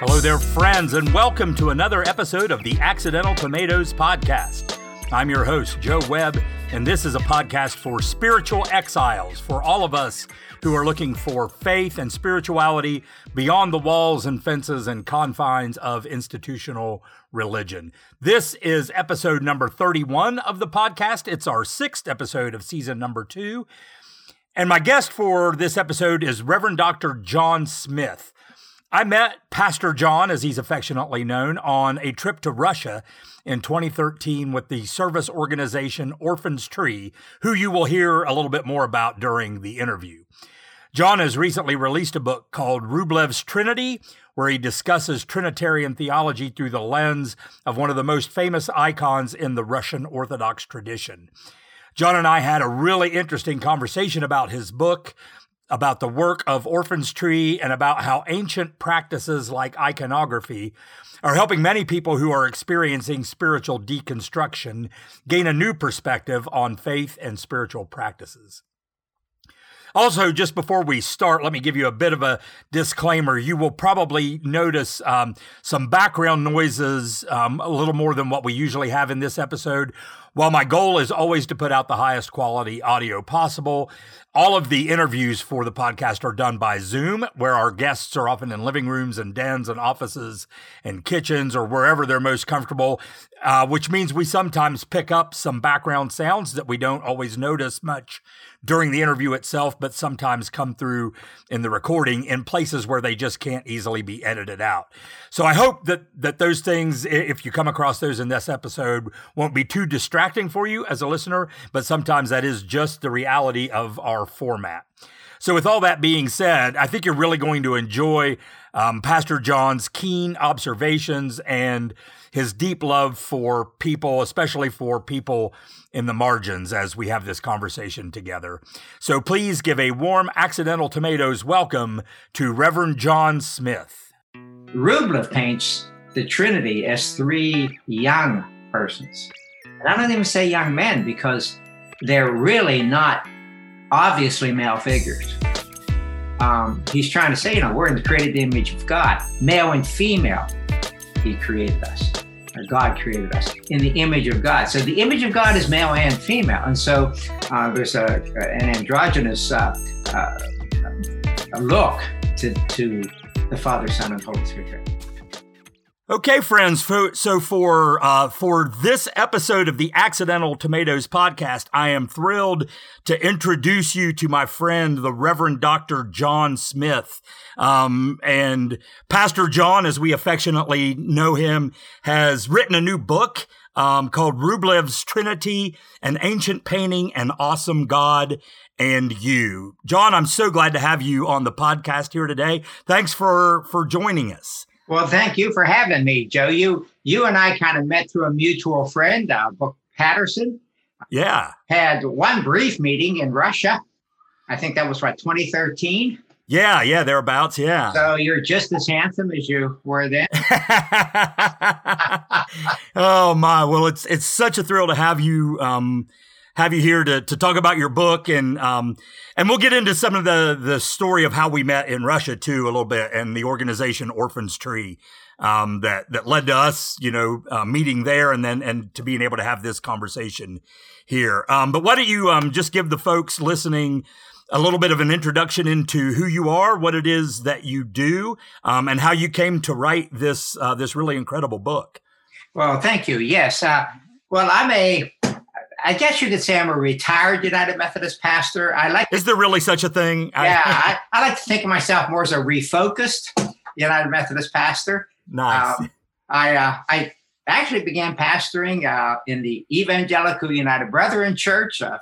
Hello there, friends, and welcome to another episode of the Accidental Tomatoes Podcast. I'm your host, Joe Webb, and this is a podcast for spiritual exiles, for all of us who are looking for faith and spirituality beyond the walls and fences and confines of institutional religion. This is episode number 31 of the podcast. It's our sixth episode of season number two. And my guest for this episode is Reverend Dr. John Smith. I met Pastor John, as he's affectionately known, on a trip to Russia in 2013 with the service organization Orphans Tree, who you will hear a little bit more about during the interview. John has recently released a book called Rublev's Trinity, where he discusses Trinitarian theology through the lens of one of the most famous icons in the Russian Orthodox tradition. John and I had a really interesting conversation about his book, about the work of Orphans Tree and about how ancient practices like iconography are helping many people who are experiencing spiritual deconstruction gain a new perspective on faith and spiritual practices. Also, just before we start, let me give you a bit of a disclaimer. You will probably notice um, some background noises, um, a little more than what we usually have in this episode. While my goal is always to put out the highest quality audio possible, all of the interviews for the podcast are done by Zoom, where our guests are often in living rooms and dens and offices and kitchens or wherever they're most comfortable, uh, which means we sometimes pick up some background sounds that we don't always notice much during the interview itself, but sometimes come through in the recording in places where they just can't easily be edited out. So I hope that that those things, if you come across those in this episode, won't be too distracting for you as a listener, but sometimes that is just the reality of our format. So, with all that being said, I think you're really going to enjoy um, Pastor John's keen observations and his deep love for people, especially for people in the margins, as we have this conversation together. So, please give a warm accidental tomatoes welcome to Reverend John Smith. Rublev paints the Trinity as three young persons. And I don't even say young men because they're really not obviously male figures. Um, he's trying to say, you know, we're in the created image of God, male and female. He created us, or God created us in the image of God. So the image of God is male and female, and so uh, there's a, an androgynous uh, uh, look to, to the Father, Son, and Holy Spirit. Okay, friends. So for uh, for this episode of the Accidental Tomatoes podcast, I am thrilled to introduce you to my friend, the Reverend Doctor John Smith. Um, and Pastor John, as we affectionately know him, has written a new book um, called Rublev's Trinity: An Ancient Painting, An Awesome God, and You. John, I'm so glad to have you on the podcast here today. Thanks for for joining us. Well, thank you for having me, Joe. You you and I kind of met through a mutual friend, uh, Brooke Patterson. Yeah. Had one brief meeting in Russia. I think that was what 2013. Yeah, yeah, thereabouts. Yeah. So you're just as handsome as you were then. oh my! Well, it's it's such a thrill to have you um, have you here to, to talk about your book and um, and we'll get into some of the the story of how we met in Russia too a little bit and the organization Orphans Tree um, that that led to us you know uh, meeting there and then and to being able to have this conversation here. Um, but why don't you um, just give the folks listening a little bit of an introduction into who you are, what it is that you do, um, and how you came to write this uh, this really incredible book. Well, thank you. Yes. Uh, well, I'm a I guess you could say I'm a retired United Methodist pastor. I like. Is there really such a thing? Yeah, I, I, like to think of myself more as a refocused United Methodist pastor. Nice. Um, I uh, I actually began pastoring uh, in the Evangelical United Brethren Church. Uh,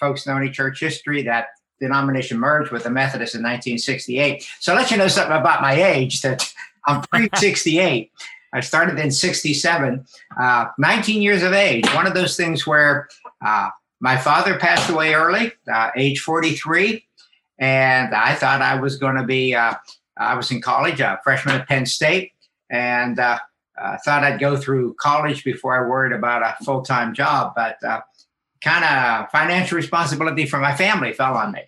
folks know any church history that denomination merged with the Methodist in 1968. So I'll let you know something about my age that I'm pre 68. I started in 67, uh, 19 years of age. One of those things where uh, my father passed away early, uh, age 43. And I thought I was going to be, uh, I was in college, a freshman at Penn State, and uh, thought I'd go through college before I worried about a full time job. But uh, kind of financial responsibility for my family fell on me.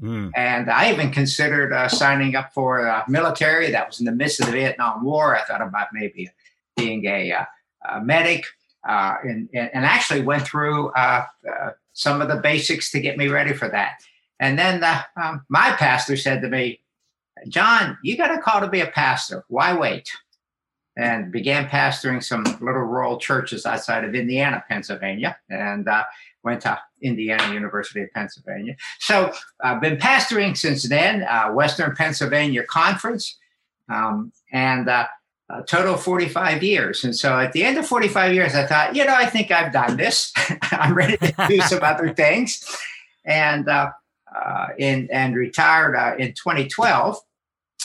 Mm. And I even considered uh, signing up for uh, military. That was in the midst of the Vietnam War. I thought about maybe being a, uh, a medic, uh, and, and, actually went through uh, uh, some of the basics to get me ready for that. And then um, my pastor said to me, "John, you got a call to be a pastor. Why wait?" And began pastoring some little rural churches outside of Indiana, Pennsylvania, and went to Indiana University of Pennsylvania. So I've been pastoring since then, uh, Western Pennsylvania Conference, um, and uh, a total 45 years. And so at the end of 45 years, I thought, you know, I think I've done this. I'm ready to do some other things. And, uh, uh, in, and retired uh, in 2012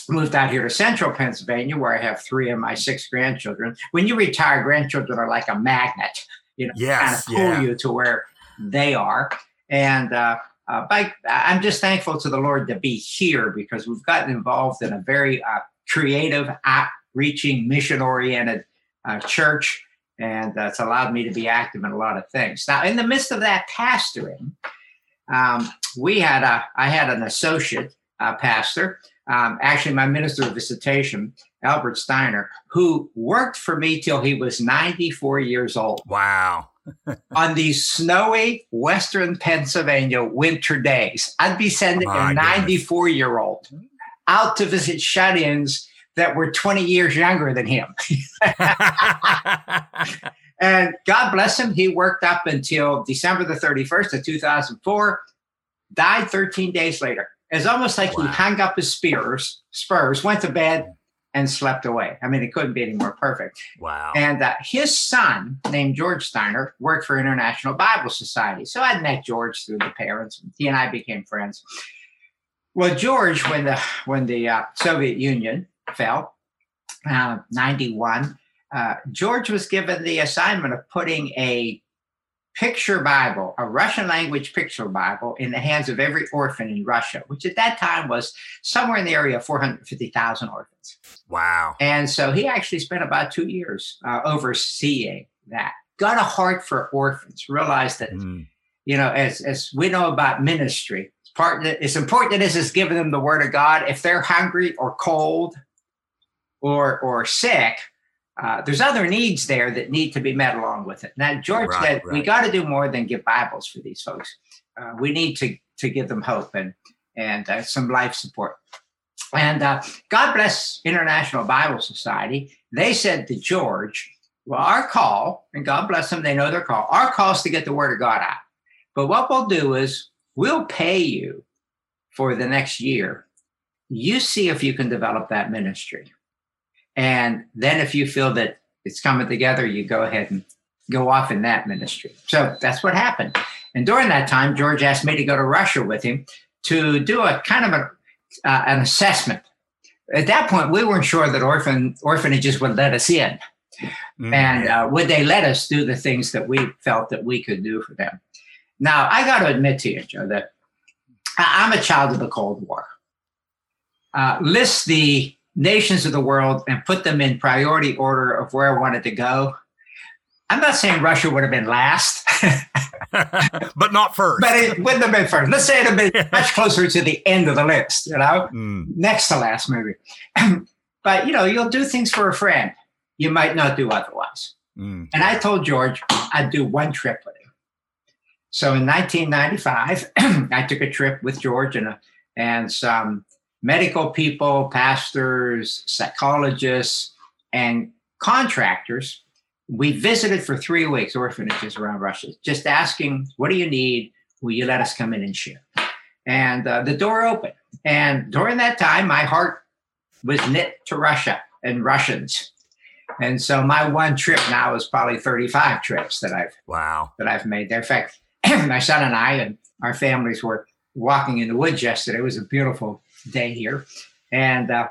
moved out here to central Pennsylvania, where I have three of my six grandchildren. When you retire, grandchildren are like a magnet, you know, yes, kind of pull yeah. you to where they are. And uh, uh, by, I'm just thankful to the Lord to be here because we've gotten involved in a very uh, creative, outreaching, mission oriented uh, church. And it's allowed me to be active in a lot of things. Now, in the midst of that pastoring, um, we had a, I had an associate uh, pastor, um, actually my minister of visitation, Albert Steiner, who worked for me till he was 94 years old. Wow on these snowy Western Pennsylvania winter days. I'd be sending a 94 year old out to visit shut ins that were 20 years younger than him. and God bless him, he worked up until December the 31st of 2004, died 13 days later. It's almost like wow. he hung up his spears, spurs, went to bed, and slept away. I mean, it couldn't be any more perfect. Wow. And uh, his son, named George Steiner, worked for International Bible Society. So I'd met George through the parents. He and I became friends. Well, George, when the when the uh, Soviet Union fell, uh, 91, uh, George was given the assignment of putting a picture Bible, a Russian language picture Bible, in the hands of every orphan in Russia, which at that time was somewhere in the area of 450,000 orphans. Wow. And so he actually spent about two years uh, overseeing that. Got a heart for orphans, realized that, mm. you know, as, as we know about ministry, it's, part, it's important that this is giving them the word of God. If they're hungry or cold or, or sick, uh, there's other needs there that need to be met along with it. Now, George right, said right. we got to do more than give Bibles for these folks. Uh, we need to to give them hope and and uh, some life support. And uh, God bless International Bible Society. They said to George, "Well, our call, and God bless them, they know their call. Our call is to get the Word of God out. But what we'll do is we'll pay you for the next year. You see if you can develop that ministry." And then if you feel that it's coming together, you go ahead and go off in that ministry. So that's what happened. And during that time, George asked me to go to Russia with him to do a kind of a, uh, an assessment. At that point, we weren't sure that orphan orphanages would let us in, mm-hmm. and uh, would they let us do the things that we felt that we could do for them. Now, I got to admit to you, Joe, that I'm a child of the Cold War. Uh, list the nations of the world and put them in priority order of where I wanted to go. I'm not saying Russia would have been last, but not first. But it wouldn't have been first. Let's say it have been much closer to the end of the list, you know, mm. next to last maybe. but you know, you'll do things for a friend you might not do otherwise. Mm. And I told George I'd do one trip with him. So in 1995, I took a trip with George and, and some medical people, pastors, psychologists, and contractors. We visited for three weeks orphanages around Russia, just asking, What do you need? Will you let us come in and share? And uh, the door opened. And during that time, my heart was knit to Russia and Russians. And so my one trip now is probably 35 trips that I've wow that I've made there. In fact, my son and I and our families were walking in the woods yesterday. It was a beautiful day here, and uh,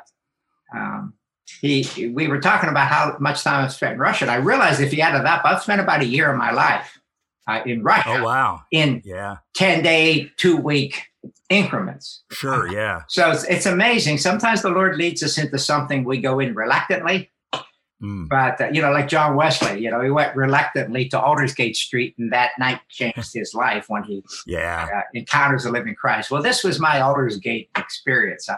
um, he we were talking about how much time I've spent in Russia. And I realized if you add it up, I've spent about a year of my life uh, in Russia. Oh wow! In yeah, ten day, two week increments. Sure, yeah. So it's, it's amazing. Sometimes the Lord leads us into something we go in reluctantly, Mm. But, uh, you know, like John Wesley, you know, he went reluctantly to Aldersgate Street and that night changed his life when he yeah. Uh, encounters the living Christ. Well, this was my Aldersgate experience. Uh,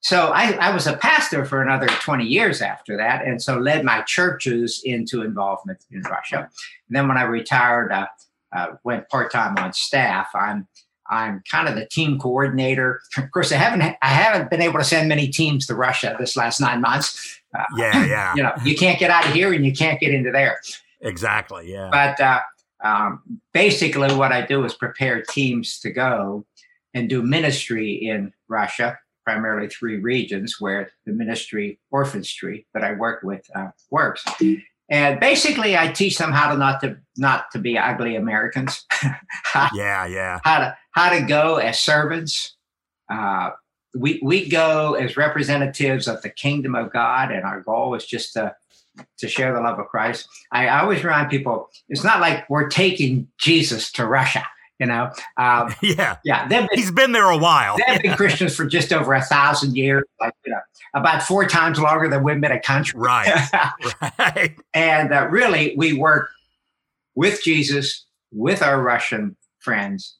so I, I, was a pastor for another 20 years after that, and so led my churches into involvement in Russia. And then when I retired, uh, uh, went part time on staff. I'm I'm kind of the team coordinator. Of course, I haven't I haven't been able to send many teams to Russia this last nine months. Uh, yeah, yeah. You know, you can't get out of here and you can't get into there. Exactly. Yeah. But uh, um, basically, what I do is prepare teams to go and do ministry in Russia, primarily three regions where the ministry orphanage that I work with uh, works. And basically, I teach them how to not to not to be ugly Americans. how, yeah, yeah. How to how to go as servants. Uh, we we go as representatives of the kingdom of God, and our goal is just to to share the love of Christ. I, I always remind people it's not like we're taking Jesus to Russia. You know, um, yeah, yeah. Been, He's been there a while. They've been Christians for just over a thousand years, like you know, about four times longer than we've been a country. Right, right. And uh, really, we work with Jesus, with our Russian friends,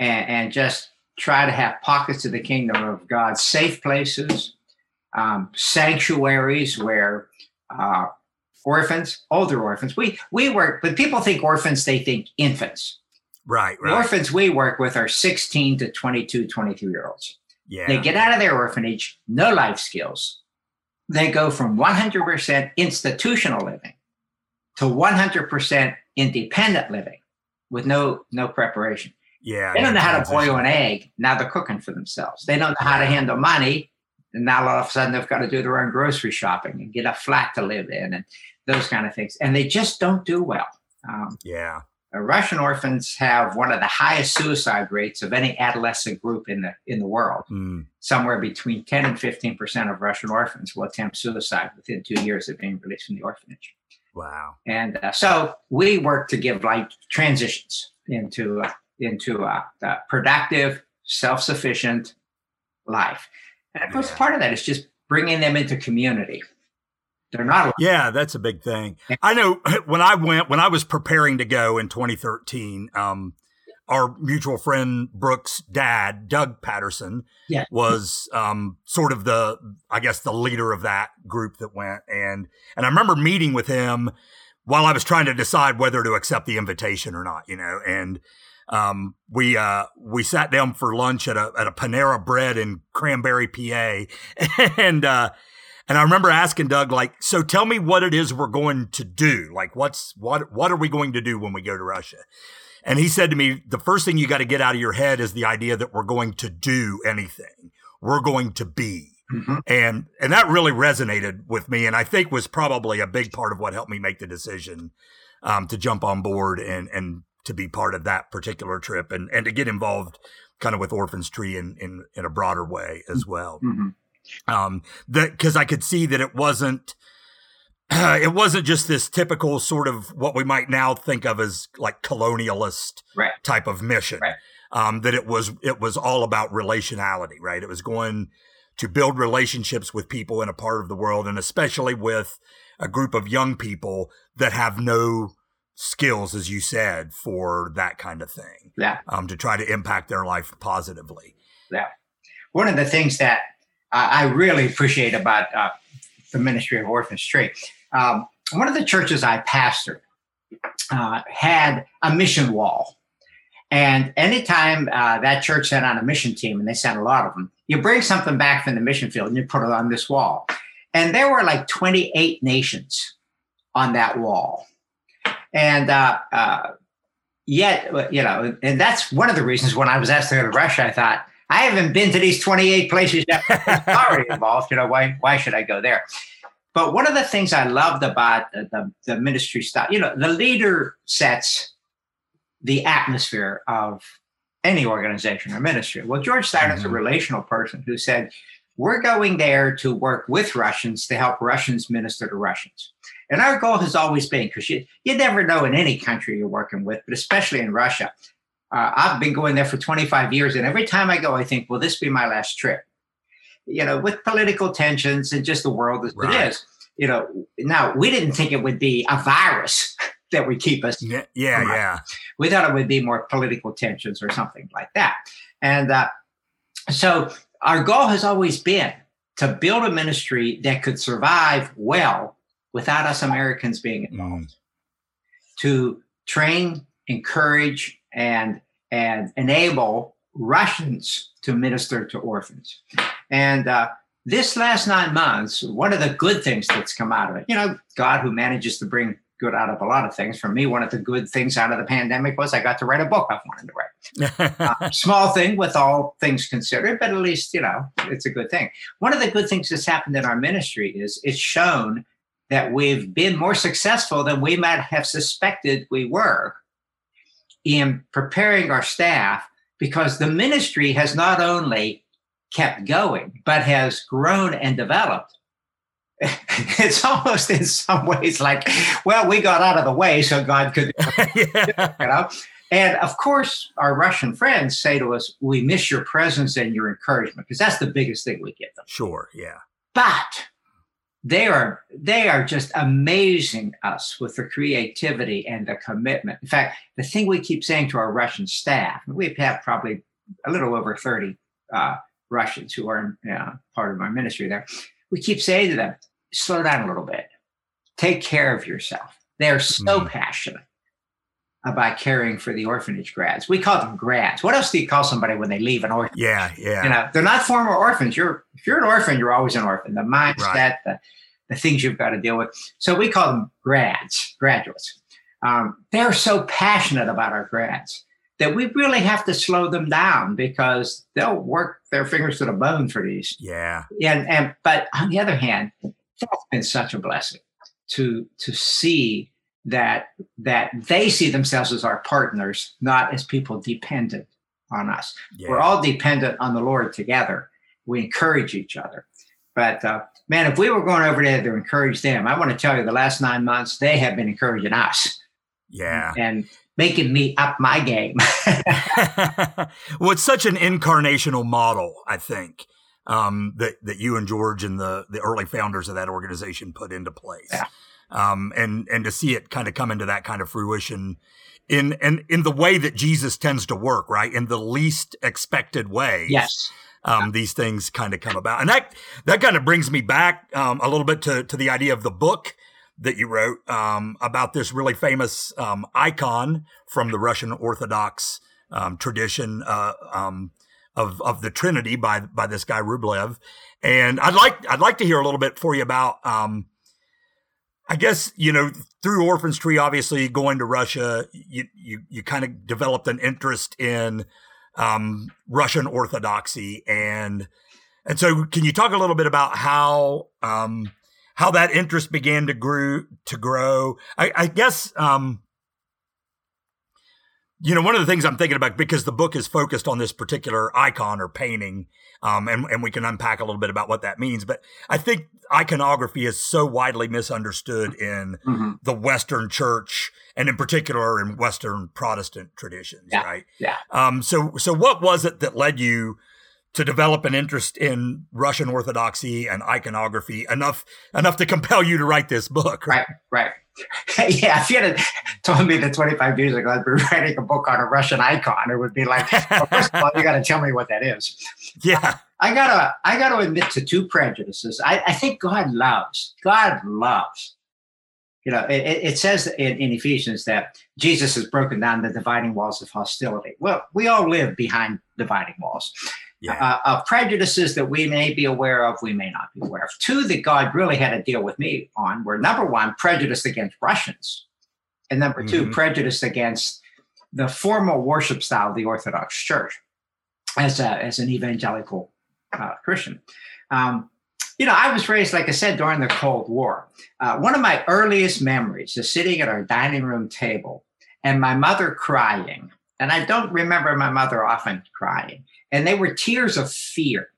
and, and, just try to have pockets of the kingdom of God, safe places, um, sanctuaries where uh, orphans, older orphans. We we work, but people think orphans, they think infants. Right, right. The orphans we work with are 16 to 22, 23 year olds. Yeah. They get out of their orphanage, no life skills. They go from 100% institutional living to 100% independent living with no no preparation. Yeah. They don't know how to boil an egg. Now they're cooking for themselves. They don't know how to handle money. And now all of a sudden they've got to do their own grocery shopping and get a flat to live in and those kind of things. And they just don't do well. Um, yeah. Russian orphans have one of the highest suicide rates of any adolescent group in the in the world. Mm. Somewhere between 10 and 15 percent of Russian orphans will attempt suicide within two years of being released from the orphanage. Wow! And uh, so we work to give like transitions into uh, into a, a productive, self sufficient life. And of course, yeah. part of that is just bringing them into community. They're not. Yeah, that's a big thing. I know when I went, when I was preparing to go in 2013, um, our mutual friend Brooke's dad, Doug Patterson, yeah. was um, sort of the, I guess, the leader of that group that went. And and I remember meeting with him while I was trying to decide whether to accept the invitation or not. You know, and um, we uh, we sat down for lunch at a at a Panera Bread in Cranberry, PA, and uh, and I remember asking Doug, like, so tell me what it is we're going to do. Like, what's what what are we going to do when we go to Russia? And he said to me, the first thing you got to get out of your head is the idea that we're going to do anything. We're going to be. Mm-hmm. And and that really resonated with me, and I think was probably a big part of what helped me make the decision um, to jump on board and and to be part of that particular trip and and to get involved kind of with Orphans Tree in in, in a broader way as well. Mm-hmm. Um, that because I could see that it wasn't. Uh, it wasn't just this typical sort of what we might now think of as like colonialist right. type of mission. Right. Um, that it was it was all about relationality, right? It was going to build relationships with people in a part of the world, and especially with a group of young people that have no skills, as you said, for that kind of thing. Yeah. Um, to try to impact their life positively. Yeah. One of the things that I really appreciate about uh, the Ministry of Orphans Tree. Um, one of the churches I pastored uh, had a mission wall. And anytime uh, that church sent on a mission team, and they sent a lot of them, you bring something back from the mission field and you put it on this wall. And there were like 28 nations on that wall. And uh, uh, yet, you know, and that's one of the reasons when I was asked to go to Russia, I thought, I haven't been to these 28 places already involved. You know, why, why should I go there? But one of the things I loved about the, the, the ministry style, you know, the leader sets the atmosphere of any organization or ministry. Well, George Steiner's mm-hmm. a relational person who said, we're going there to work with Russians to help Russians minister to Russians. And our goal has always been, because you, you never know in any country you're working with, but especially in Russia, uh, I've been going there for 25 years, and every time I go, I think, will this be my last trip? You know, with political tensions and just the world as right. it is, you know, now we didn't think it would be a virus that would keep us. Yeah, yeah, yeah. We thought it would be more political tensions or something like that. And uh, so our goal has always been to build a ministry that could survive well without us Americans being involved. Mm. To train, encourage, and and enable Russians to minister to orphans. And uh, this last nine months, one of the good things that's come out of it, you know, God who manages to bring good out of a lot of things. For me, one of the good things out of the pandemic was I got to write a book I've wanted to write. uh, small thing with all things considered, but at least, you know, it's a good thing. One of the good things that's happened in our ministry is it's shown that we've been more successful than we might have suspected we were in preparing our staff because the ministry has not only kept going, but has grown and developed. it's almost in some ways like, well, we got out of the way so God could, yeah. you know. And of course, our Russian friends say to us, "We miss your presence and your encouragement," because that's the biggest thing we give them. Sure, yeah. But they are they are just amazing us with the creativity and the commitment. In fact, the thing we keep saying to our Russian staff, we have probably a little over thirty uh, Russians who are uh, part of our ministry there. We keep saying to them, slow down a little bit, take care of yourself. They are so mm. passionate about caring for the orphanage grads. We call them grads. What else do you call somebody when they leave an orphanage? Yeah, yeah. You know, they're not former orphans. You're if you're an orphan, you're always an orphan. The mindset, right. the, the things you've got to deal with. So we call them grads, graduates. Um, they're so passionate about our grads that we really have to slow them down because they'll work their fingers to the bone for these. Yeah. And and but on the other hand, that's been such a blessing to to see that that they see themselves as our partners, not as people dependent on us. Yeah. We're all dependent on the Lord together. We encourage each other. But uh, man, if we were going over there to encourage them, I want to tell you, the last nine months they have been encouraging us. Yeah. And making me up my game. well, it's such an incarnational model, I think, um, that that you and George and the the early founders of that organization put into place. Yeah. Um, and and to see it kind of come into that kind of fruition in in, in the way that Jesus tends to work, right? In the least expected way. Yes. Um, these things kind of come about, and that that kind of brings me back um, a little bit to to the idea of the book that you wrote um, about this really famous um, icon from the Russian Orthodox um, tradition uh, um, of of the Trinity by by this guy Rublev, and I'd like I'd like to hear a little bit for you about. I guess you know through Orphan's Tree, obviously going to Russia, you you you kind of developed an interest in um, Russian Orthodoxy, and and so can you talk a little bit about how um, how that interest began to grow to grow. I, I guess um, you know one of the things I'm thinking about because the book is focused on this particular icon or painting, um, and and we can unpack a little bit about what that means. But I think iconography is so widely misunderstood in mm-hmm. the Western Church and in particular in Western Protestant traditions, yeah. right? Yeah. Um, so so what was it that led you? To develop an interest in Russian Orthodoxy and iconography enough enough to compel you to write this book. Right, right. right. yeah, if you had told me that 25 years ago I'd be writing a book on a Russian icon, it would be like, well, first of all, you got to tell me what that is. Yeah. I gotta, I gotta admit to two prejudices. I, I think God loves, God loves. You know, it, it says in, in Ephesians that Jesus has broken down the dividing walls of hostility. Well, we all live behind dividing walls yeah. uh, of prejudices that we may be aware of, we may not be aware of. Two that God really had to deal with me on were number one, prejudice against Russians, and number 2 mm-hmm. prejudice against the formal worship style of the Orthodox Church as, a, as an evangelical uh, Christian. Um, you know, I was raised, like I said, during the Cold War. Uh, one of my earliest memories is sitting at our dining room table and my mother crying. And I don't remember my mother often crying. And they were tears of fear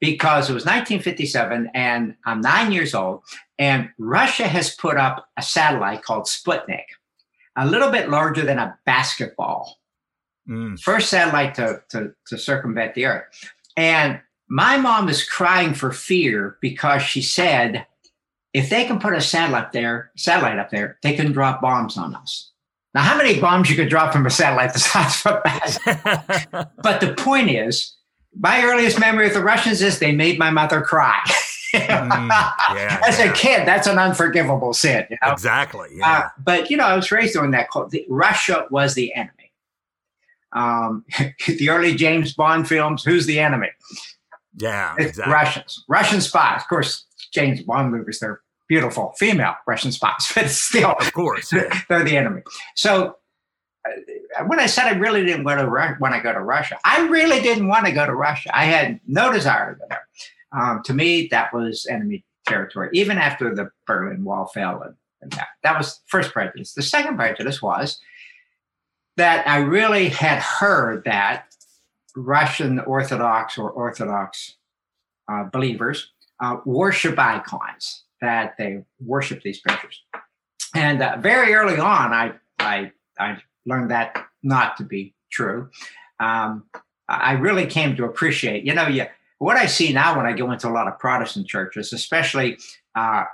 because it was 1957 and I'm nine years old. And Russia has put up a satellite called Sputnik, a little bit larger than a basketball. Mm. First satellite to, to, to circumvent the Earth. And my mom is crying for fear because she said, if they can put a satellite there, satellite up there, they can drop bombs on us. Now, how many bombs you could drop from a satellite the size of a But the point is, my earliest memory of the Russians is they made my mother cry. mm, yeah, As yeah. a kid, that's an unforgivable sin. You know? Exactly. Yeah. Uh, but you know, I was raised on that. The, Russia was the enemy. Um, the early James Bond films, who's the enemy? Yeah, exactly. Russians, Russian spies. Of course, James Bond movies, they're beautiful female Russian spies, but still, of course, they're the enemy. So uh, when I said I really didn't want to want to go to Russia, I really didn't want to go to Russia. I had no desire to go there. Um, to me, that was enemy territory, even after the Berlin Wall fell. And, and that. that was first prejudice. The second prejudice was that I really had heard that Russian Orthodox or Orthodox uh, believers uh, worship icons, that they worship these pictures. And uh, very early on, I, I, I learned that not to be true. Um, I really came to appreciate, you know, you, what I see now when I go into a lot of Protestant churches, especially, uh,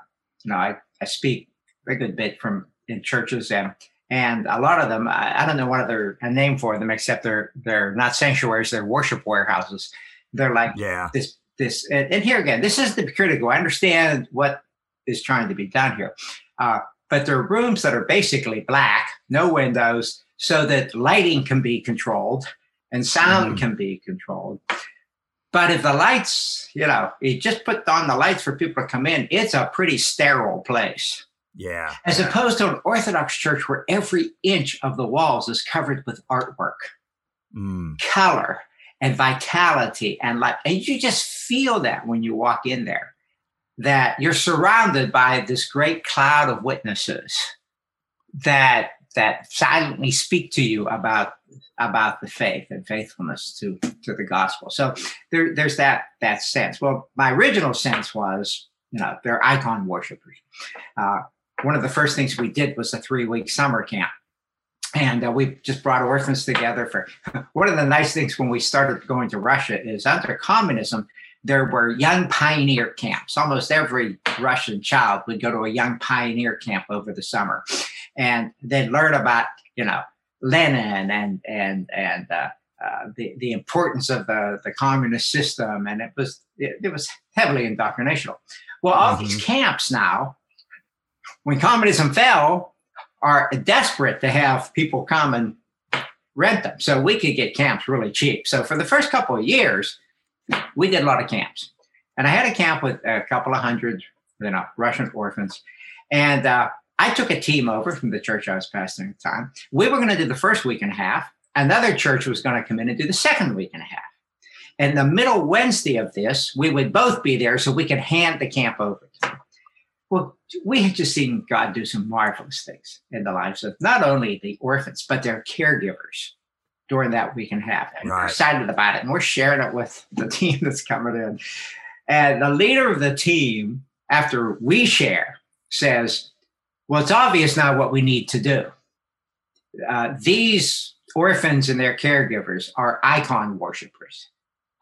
you know, I, I speak a good bit from in churches and and a lot of them, I, I don't know what other a name for them except they're they're not sanctuaries, they're worship warehouses. They're like yeah. this this and, and here again, this is the critical. I understand what is trying to be done here, uh, but there are rooms that are basically black, no windows, so that lighting can be controlled and sound mm. can be controlled. But if the lights, you know, you just put on the lights for people to come in, it's a pretty sterile place. Yeah. As opposed to an Orthodox church where every inch of the walls is covered with artwork, mm. color, and vitality and life. And you just feel that when you walk in there, that you're surrounded by this great cloud of witnesses that that silently speak to you about about the faith and faithfulness to to the gospel. So there, there's that that sense. Well, my original sense was, you know, they're icon worshippers. Uh, one of the first things we did was a three week summer camp. And uh, we just brought orphans together for one of the nice things when we started going to Russia is under communism, there were young pioneer camps. Almost every Russian child would go to a young pioneer camp over the summer and they'd learn about, you know, Lenin and, and, and, uh, uh, the, the importance of the, the communist system. And it was, it, it was heavily indoctrinational. Well, all mm-hmm. these camps now when communism fell, are desperate to have people come and rent them. So we could get camps really cheap. So for the first couple of years, we did a lot of camps. And I had a camp with a couple of hundred, you know, Russian orphans. And uh, I took a team over from the church I was pastoring at the time. We were going to do the first week and a half. Another church was going to come in and do the second week and a half. And the middle Wednesday of this, we would both be there so we could hand the camp over. Well, we had just seen God do some marvelous things in the lives of not only the orphans, but their caregivers during that week and a half. And right. we're excited about it. And we're sharing it with the team that's coming in. And the leader of the team, after we share, says, Well, it's obvious now what we need to do. Uh, these orphans and their caregivers are icon worshippers.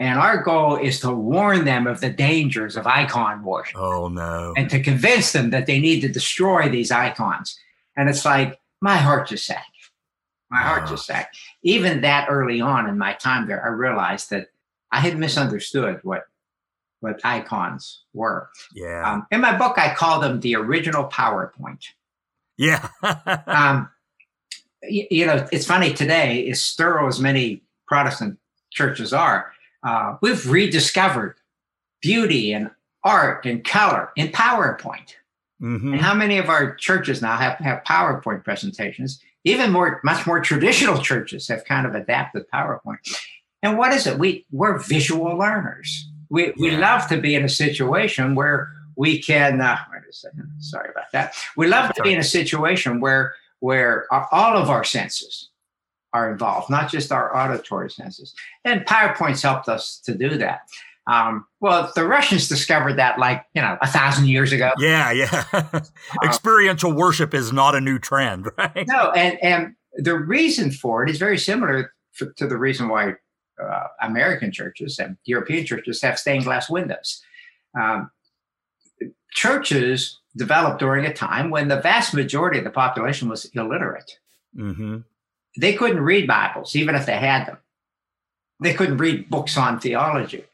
And our goal is to warn them of the dangers of icon worship. Oh, no. And to convince them that they need to destroy these icons. And it's like, my heart just sank. My heart just sank. Even that early on in my time there, I realized that I had misunderstood what what icons were. Yeah. Um, in my book, I call them the original PowerPoint. Yeah. um, you, you, know, it's funny today, as thorough as many Protestant churches are, uh, we've rediscovered beauty and art and color in PowerPoint. Mm-hmm. And how many of our churches now have, have PowerPoint presentations? Even more, much more traditional churches have kind of adapted PowerPoint. And what is it? We we're visual learners. We we love to be in a situation where we can. Uh, wait a second. Sorry about that. We love to be in a situation where where all of our senses are involved, not just our auditory senses. And PowerPoint's helped us to do that. Um, well, the Russians discovered that like, you know, a thousand years ago. Yeah, yeah. Experiential worship is not a new trend, right? No, and, and the reason for it is very similar to the reason why uh, American churches and European churches have stained glass windows. Um, churches developed during a time when the vast majority of the population was illiterate. Mm-hmm. They couldn't read Bibles, even if they had them. They couldn't read books on theology.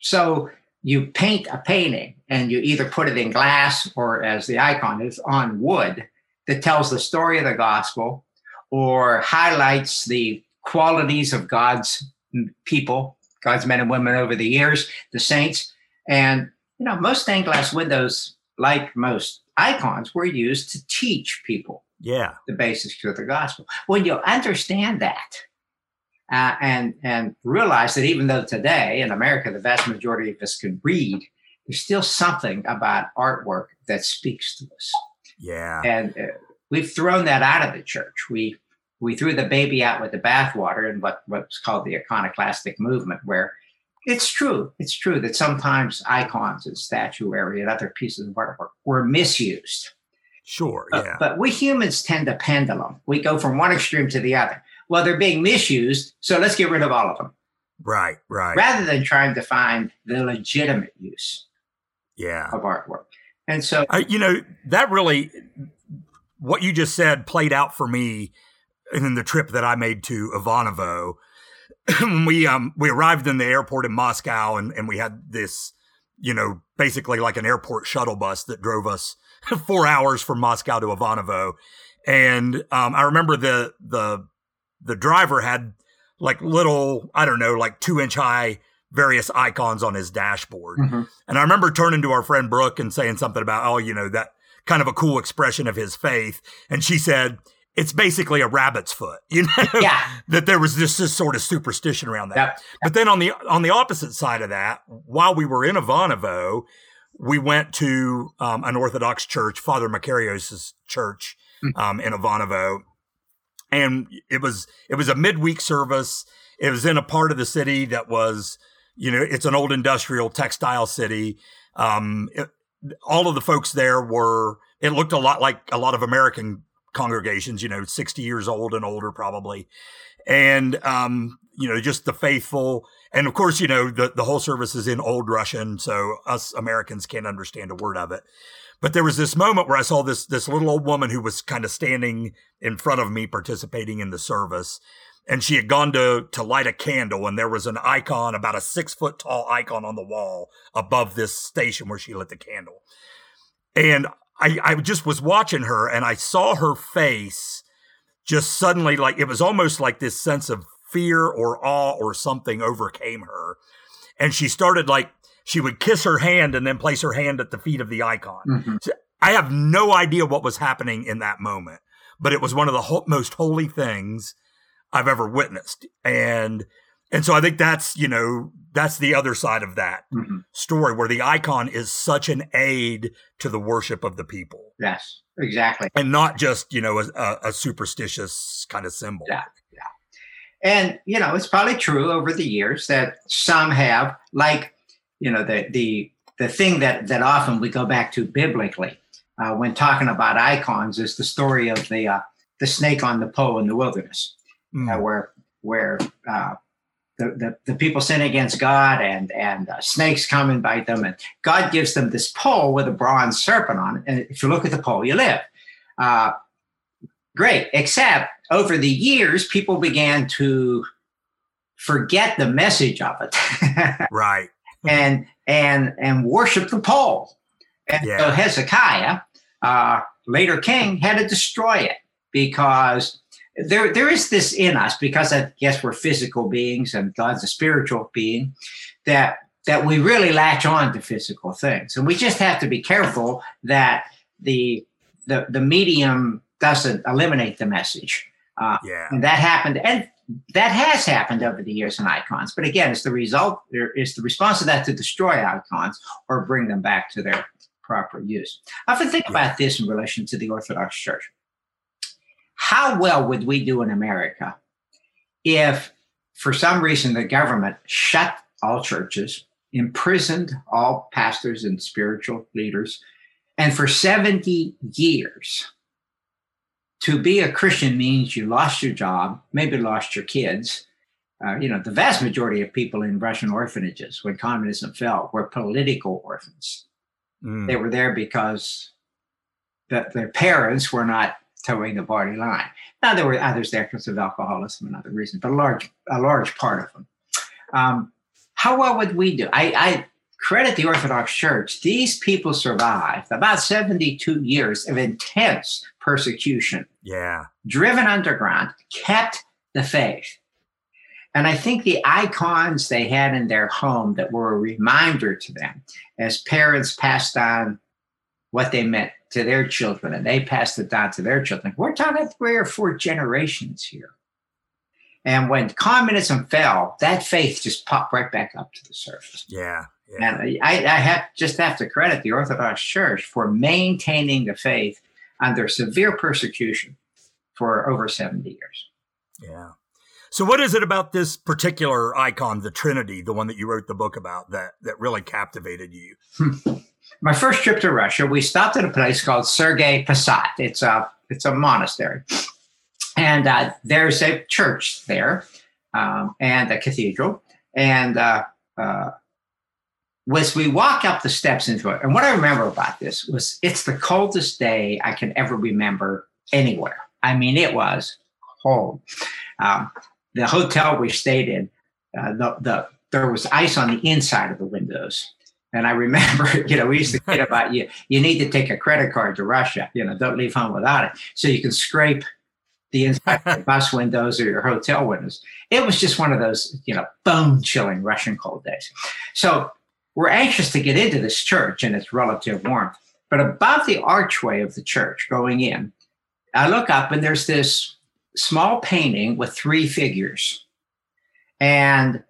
So you paint a painting and you either put it in glass or, as the icon is, on wood that tells the story of the gospel or highlights the qualities of God's people, God's men and women over the years, the saints. And, you know, most stained glass windows, like most icons, were used to teach people yeah. the basics of the gospel. When you understand that, uh, and and realize that even though today in America the vast majority of us can read, there's still something about artwork that speaks to us. Yeah, and uh, we've thrown that out of the church. We we threw the baby out with the bathwater in what what's called the iconoclastic movement, where it's true. It's true that sometimes icons and statuary and other pieces of artwork were misused. Sure, yeah. but we humans tend to pendulum. We go from one extreme to the other well, they're being misused, so let's get rid of all of them. Right, right. Rather than trying to find the legitimate use yeah. of artwork. And so, you know, that really, what you just said played out for me in the trip that I made to Ivanovo. we um we arrived in the airport in Moscow and, and we had this, you know, basically like an airport shuttle bus that drove us four hours from Moscow to Ivanovo. And um, I remember the the the driver had like little, I don't know, like two inch high various icons on his dashboard. Mm-hmm. And I remember turning to our friend Brooke and saying something about, oh, you know, that kind of a cool expression of his faith. And she said, it's basically a rabbit's foot, you know, yeah. that there was just this sort of superstition around that. Yep. But then on the, on the opposite side of that, while we were in Ivanovo, we went to um, an Orthodox church, Father Makarios' church mm. um, in Ivanovo and it was it was a midweek service. It was in a part of the city that was, you know, it's an old industrial textile city. Um, it, all of the folks there were. It looked a lot like a lot of American congregations, you know, sixty years old and older probably, and um, you know, just the faithful. And of course, you know, the the whole service is in Old Russian, so us Americans can't understand a word of it. But there was this moment where I saw this this little old woman who was kind of standing in front of me participating in the service. And she had gone to to light a candle, and there was an icon, about a six foot tall icon on the wall above this station where she lit the candle. And I, I just was watching her and I saw her face just suddenly like it was almost like this sense of fear or awe or something overcame her. And she started like she would kiss her hand and then place her hand at the feet of the icon. Mm-hmm. So I have no idea what was happening in that moment, but it was one of the ho- most holy things I've ever witnessed. And and so I think that's, you know, that's the other side of that mm-hmm. story where the icon is such an aid to the worship of the people. Yes, exactly. And not just, you know, a, a superstitious kind of symbol. Yeah. Yeah. And, you know, it's probably true over the years that some have, like you know the the the thing that that often we go back to biblically uh, when talking about icons is the story of the uh, the snake on the pole in the wilderness, mm. uh, where where uh, the, the, the people sin against God and and uh, snakes come and bite them, and God gives them this pole with a bronze serpent on it, and if you look at the pole, you live. Uh, great, except over the years, people began to forget the message of it. right. And and and worship the pole. And yeah. so Hezekiah, uh, later king, had to destroy it because there there is this in us because I guess we're physical beings and God's a spiritual being that that we really latch on to physical things, and we just have to be careful that the the the medium doesn't eliminate the message. Uh, yeah. And that happened, and that has happened over the years in icons. But again, it's the result, it's the response to that to destroy icons or bring them back to their proper use. I often think about this in relation to the Orthodox Church. How well would we do in America if, for some reason, the government shut all churches, imprisoned all pastors and spiritual leaders, and for 70 years, to be a Christian means you lost your job, maybe lost your kids. Uh, you know, the vast majority of people in Russian orphanages when communism fell were political orphans. Mm. They were there because that their parents were not toeing the party line. Now there were others there because of alcoholism and other reasons, but a large a large part of them. Um, how well would we do? I, I credit the Orthodox Church. These people survived about 72 years of intense persecution. Yeah. Driven underground, kept the faith. And I think the icons they had in their home that were a reminder to them as parents passed on what they meant to their children and they passed it down to their children. We're talking three or four generations here. And when communism fell, that faith just popped right back up to the surface. Yeah. Yeah. And I, I have just have to credit the Orthodox Church for maintaining the faith under severe persecution for over 70 years. Yeah. So what is it about this particular icon, the Trinity, the one that you wrote the book about that that really captivated you? My first trip to Russia, we stopped at a place called Sergei Passat. It's a it's a monastery. And uh, there's a church there um, and a cathedral. And uh, uh, as we walk up the steps into it, and what I remember about this was it's the coldest day I can ever remember anywhere. I mean, it was cold. Um, the hotel we stayed in, uh, the, the there was ice on the inside of the windows. And I remember, you know, we used to kid about you. You need to take a credit card to Russia. You know, don't leave home without it, so you can scrape the inside the bus windows or your hotel windows. It was just one of those, you know, bone chilling Russian cold days. So we're anxious to get into this church and its relative warmth. But above the archway of the church going in, I look up and there's this small painting with three figures. And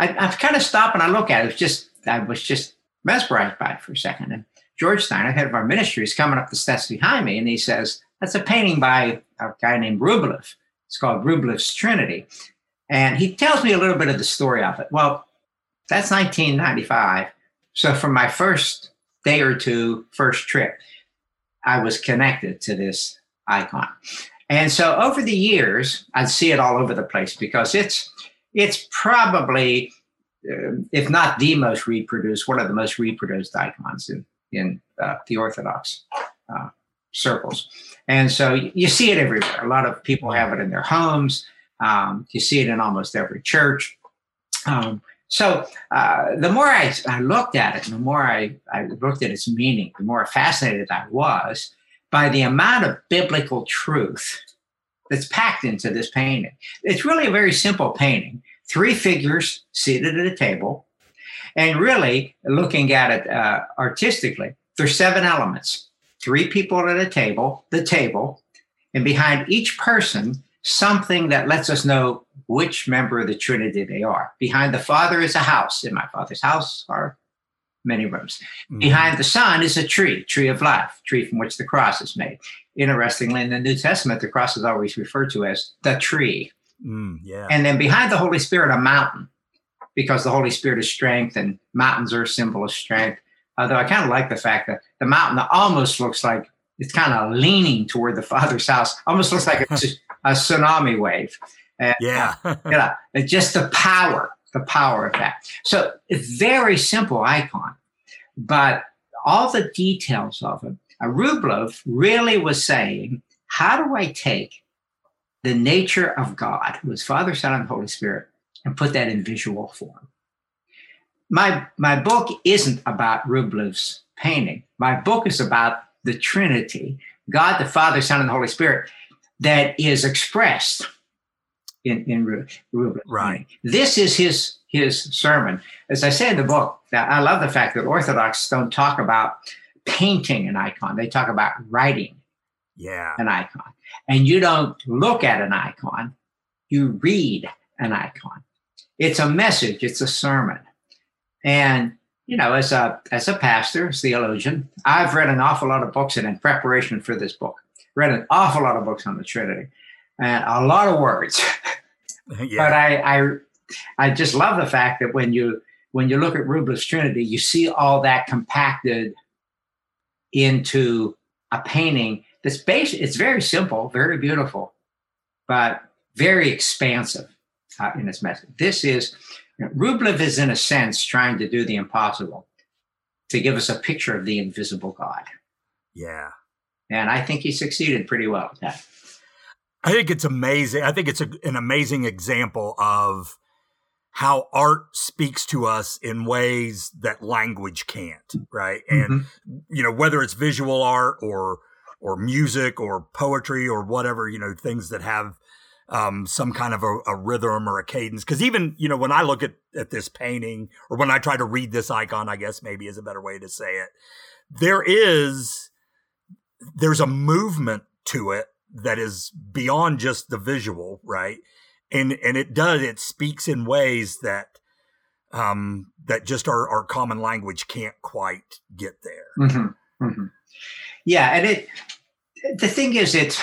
I, I've kind of stopped and I look at it. It just, I was just mesmerized by it for a second. And George Steiner, head of our ministry, is coming up the steps behind me and he says, That's a painting by a guy named Rublev. It's called Rublev's Trinity. And he tells me a little bit of the story of it. Well, that's 1995. So for my first day or two, first trip, I was connected to this icon. And so over the years, I'd see it all over the place because it's it's probably, uh, if not the most reproduced, one of the most reproduced icons in in uh, the Orthodox uh, circles. And so you see it everywhere. A lot of people have it in their homes. Um, you see it in almost every church. Um, so uh, the more I, I, looked at it, the more I, I looked at its meaning, the more fascinated I was by the amount of biblical truth that's packed into this painting. It's really a very simple painting three figures seated at a table. And really, looking at it uh, artistically, there's seven elements three people at a table, the table, and behind each person, something that lets us know which member of the Trinity they are. Behind the Father is a house. In my Father's house are many rooms. Mm-hmm. Behind the Son is a tree, tree of life, tree from which the cross is made. Interestingly, in the New Testament, the cross is always referred to as the tree. Mm, yeah. And then behind the Holy Spirit, a mountain, because the Holy Spirit is strength and mountains are a symbol of strength. Although I kind of like the fact that the mountain almost looks like it's kind of leaning toward the Father's house, almost looks like a, a tsunami wave. And, yeah. yeah. It's just the power, the power of that. So it's very simple icon, but all the details of it. Uh, Rublev really was saying, how do I take the nature of God, who is Father, Son, and Holy Spirit, and put that in visual form? My, my book isn't about Rublev's painting. My book is about the Trinity, God, the Father, Son, and the Holy Spirit, that is expressed in, in Rublev. Right. This is his his sermon. As I say in the book, I love the fact that Orthodox don't talk about painting an icon; they talk about writing. Yeah. An icon, and you don't look at an icon; you read an icon. It's a message. It's a sermon, and you know, as a as a pastor, as theologian, I've read an awful lot of books, and in preparation for this book, read an awful lot of books on the Trinity, and a lot of words. yeah. But I, I I just love the fact that when you when you look at Rublev's Trinity, you see all that compacted into a painting that's based. It's very simple, very beautiful, but very expansive uh, in its message. This is you know, Rublev is in a sense trying to do the impossible to give us a picture of the invisible God. Yeah. And I think he succeeded pretty well at that. I think it's amazing. I think it's a, an amazing example of how art speaks to us in ways that language can't, right? And mm-hmm. you know, whether it's visual art or or music or poetry or whatever, you know, things that have um, some kind of a, a, rhythm or a cadence. Because even you know, when I look at at this painting or when I try to read this icon, I guess maybe is a better way to say it. There is there's a movement to it that is beyond just the visual, right? And and it does it speaks in ways that um that just our, our common language can't quite get there. Mm-hmm. Mm-hmm. Yeah, and it the thing is, it's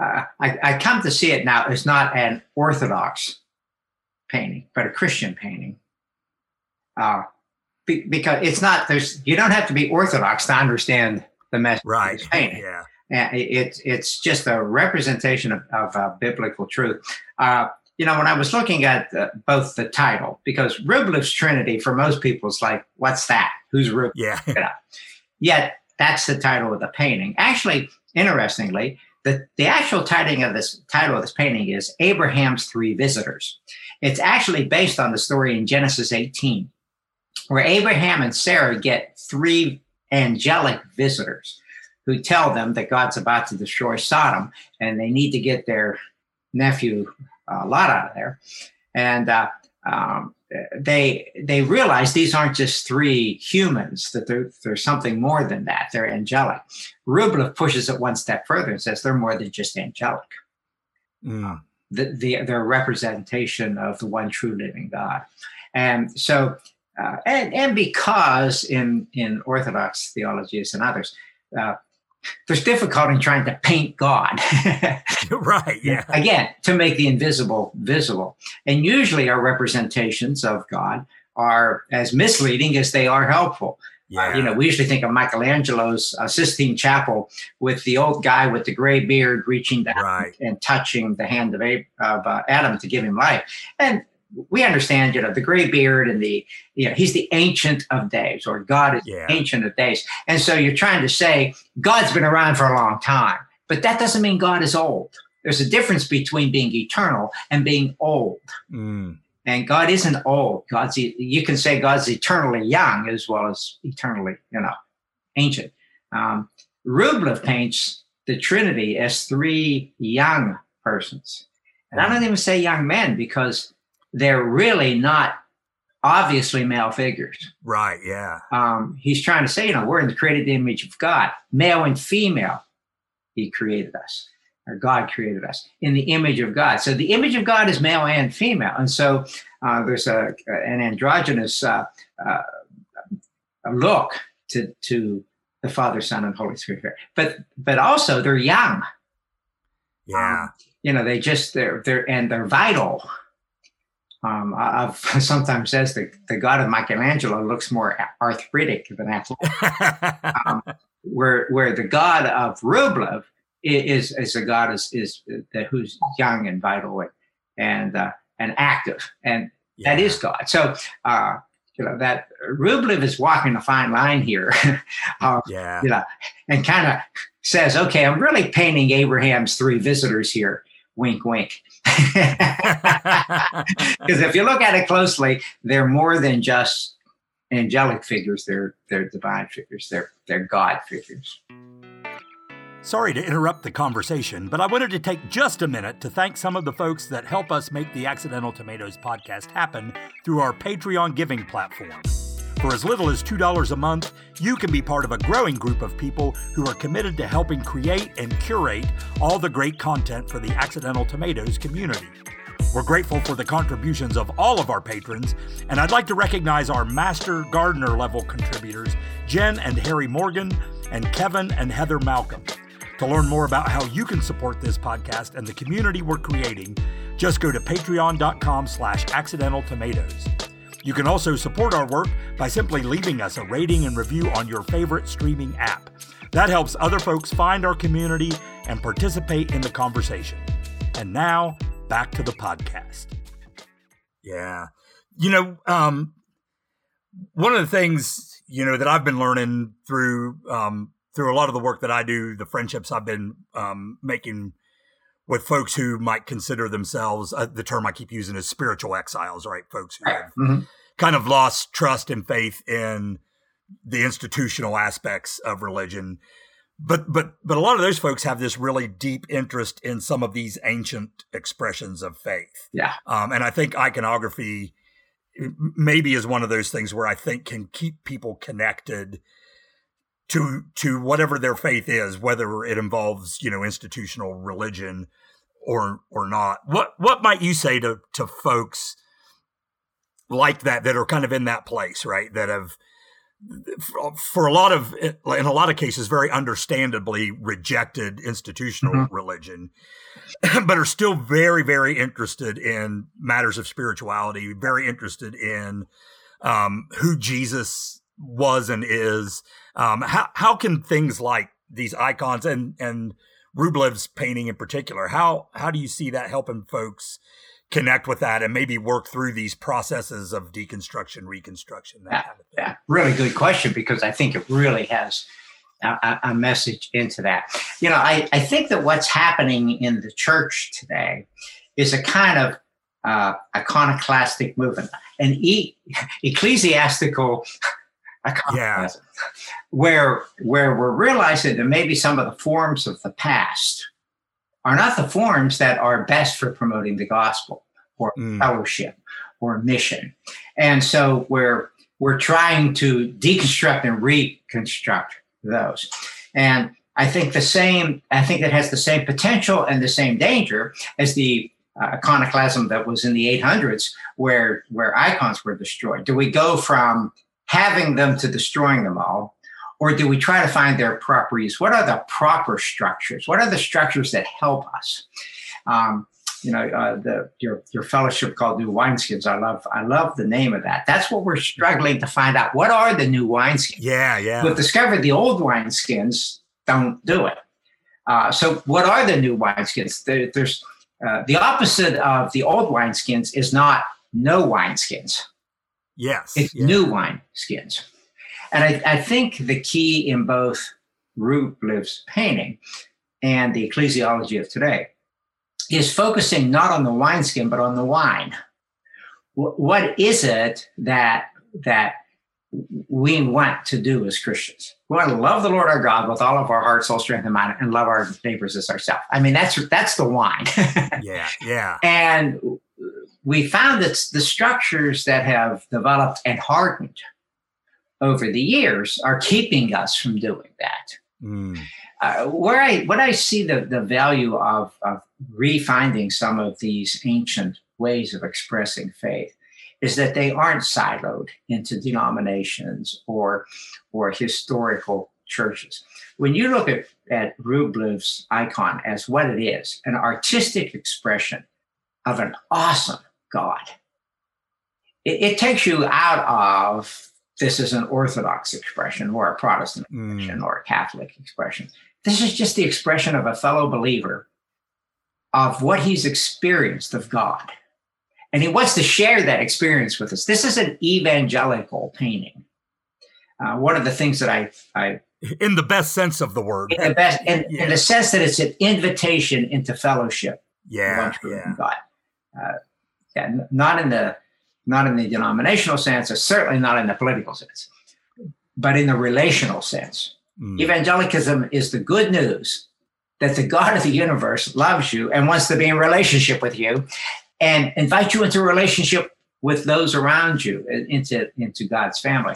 uh, I, I come to see it now as not an orthodox painting, but a Christian painting. Uh, be, because it's not there's you don't have to be orthodox to understand the message right. of this painting. Yeah. And it's it's just a representation of, of uh, biblical truth. Uh, you know, when I was looking at uh, both the title, because Rublev's Trinity for most people is like, what's that? Who's Rublev? Yeah. Yet that's the title of the painting. Actually, interestingly, the, the actual title of this title of this painting is Abraham's Three Visitors. It's actually based on the story in Genesis 18, where Abraham and Sarah get three angelic visitors who tell them that God's about to destroy Sodom and they need to get their nephew uh, Lot out of there. And uh, um, they they realize these aren't just three humans; that there's something more than that. They're angelic. Rublev pushes it one step further and says they're more than just angelic. Mm. The, the, their representation of the one true living God. And so uh, and and because in in Orthodox theologies and others, uh, there's difficulty in trying to paint God. right. Yeah. Again, to make the invisible visible, and usually our representations of God are as misleading as they are helpful. Yeah. Uh, you know, we usually think of Michelangelo's uh, Sistine Chapel with the old guy with the gray beard reaching down right. and touching the hand of, of uh, Adam to give him life. And we understand, you know, the gray beard and the, you know, he's the ancient of days, or God is yeah. ancient of days. And so you're trying to say God's been around for a long time, but that doesn't mean God is old. There's a difference between being eternal and being old. Mm. And God isn't old. God's you can say God's eternally young as well as eternally, you know, ancient. Um, Rublev paints the Trinity as three young persons. And I don't even say young men because they're really not obviously male figures. Right. Yeah. Um, he's trying to say, you know, we're in the created image of God, male and female. He created us, or God created us in the image of God. So the image of God is male and female, and so uh, there's a an androgynous uh, uh, look to to the Father, Son, and Holy Spirit. here. But but also they're young. Yeah. Um, you know, they just they're they're and they're vital um, I've sometimes says that the God of Michelangelo looks more arthritic than athletic, um, where where the God of Rublev is is a God is is that who's young and vital and uh, and active, and yeah. that is God. So. Uh, you know that Rublev is walking a fine line here, uh, yeah. You know, and kind of says, "Okay, I'm really painting Abraham's three visitors here, wink, wink. Because if you look at it closely, they're more than just angelic figures. They're they're divine figures. They're they're God figures. Sorry to interrupt the conversation, but I wanted to take just a minute to thank some of the folks that help us make the Accidental Tomatoes podcast happen through our Patreon giving platform. For as little as $2 a month, you can be part of a growing group of people who are committed to helping create and curate all the great content for the Accidental Tomatoes community. We're grateful for the contributions of all of our patrons, and I'd like to recognize our Master Gardener level contributors, Jen and Harry Morgan, and Kevin and Heather Malcolm. To learn more about how you can support this podcast and the community we're creating, just go to patreon.com slash accidental tomatoes. You can also support our work by simply leaving us a rating and review on your favorite streaming app. That helps other folks find our community and participate in the conversation. And now, back to the podcast. Yeah. You know, um, one of the things, you know, that I've been learning through um, through a lot of the work that I do, the friendships I've been um, making with folks who might consider themselves uh, the term I keep using is spiritual exiles, right? Folks who have mm-hmm. kind of lost trust and faith in the institutional aspects of religion. But but but a lot of those folks have this really deep interest in some of these ancient expressions of faith. Yeah. Um, and I think iconography maybe is one of those things where I think can keep people connected to to whatever their faith is, whether it involves you know institutional religion or or not. What what might you say to to folks like that that are kind of in that place, right? That have for a lot of in a lot of cases very understandably rejected institutional mm-hmm. religion but are still very very interested in matters of spirituality very interested in um, who jesus was and is um, how, how can things like these icons and and rublev's painting in particular how how do you see that helping folks connect with that and maybe work through these processes of deconstruction, reconstruction. yeah, kind of yeah, really good question because I think it really has a, a, message into that. You know, I, I think that what's happening in the church today is a kind of uh, iconoclastic movement, an e- ecclesiastical yeah. where where we're realizing that maybe some of the forms of the past are not the forms that are best for promoting the gospel or mm. fellowship or mission. And so we're we're trying to deconstruct and reconstruct those. And I think the same, I think it has the same potential and the same danger as the uh, iconoclasm that was in the 800s where where icons were destroyed. Do we go from having them to destroying them all? or do we try to find their proper use? What are the proper structures? What are the structures that help us? Um, you know, uh, the your your fellowship called New Wineskins. I love I love the name of that. That's what we're struggling to find out. What are the new wineskins? Yeah, yeah. We've discovered the old wineskins don't do it. Uh, so, what are the new wineskins? There, there's uh, the opposite of the old wineskins is not no wineskins. Yes, it's yeah. new wineskins. And I, I think the key in both Rublev's painting and the ecclesiology of today is focusing not on the wineskin, but on the wine. what is it that that we want to do as Christians? We want to love the Lord our God with all of our heart, soul, strength, and mind, and love our neighbors as ourselves. I mean, that's that's the wine. yeah, yeah. And we found that the structures that have developed and hardened over the years are keeping us from doing that. Mm. Uh, where I what I see the, the value of, of refinding some of these ancient ways of expressing faith is that they aren't siloed into denominations or or historical churches. When you look at, at Rublev's icon as what it is, an artistic expression of an awesome God, it, it takes you out of this is an Orthodox expression or a Protestant mm. expression or a Catholic expression. This is just the expression of a fellow believer of what he's experienced of God. And he wants to share that experience with us. This is an evangelical painting. Uh, one of the things that I, I in the best sense of the word, in the best, in, yeah. in the sense that it's an invitation into fellowship. Yeah, yeah. God. Uh, yeah, not in the not in the denominational sense, or certainly not in the political sense, but in the relational sense. Mm. Evangelicalism is the good news that the God of the universe loves you and wants to be in relationship with you and invite you into a relationship with those around you, into, into God's family.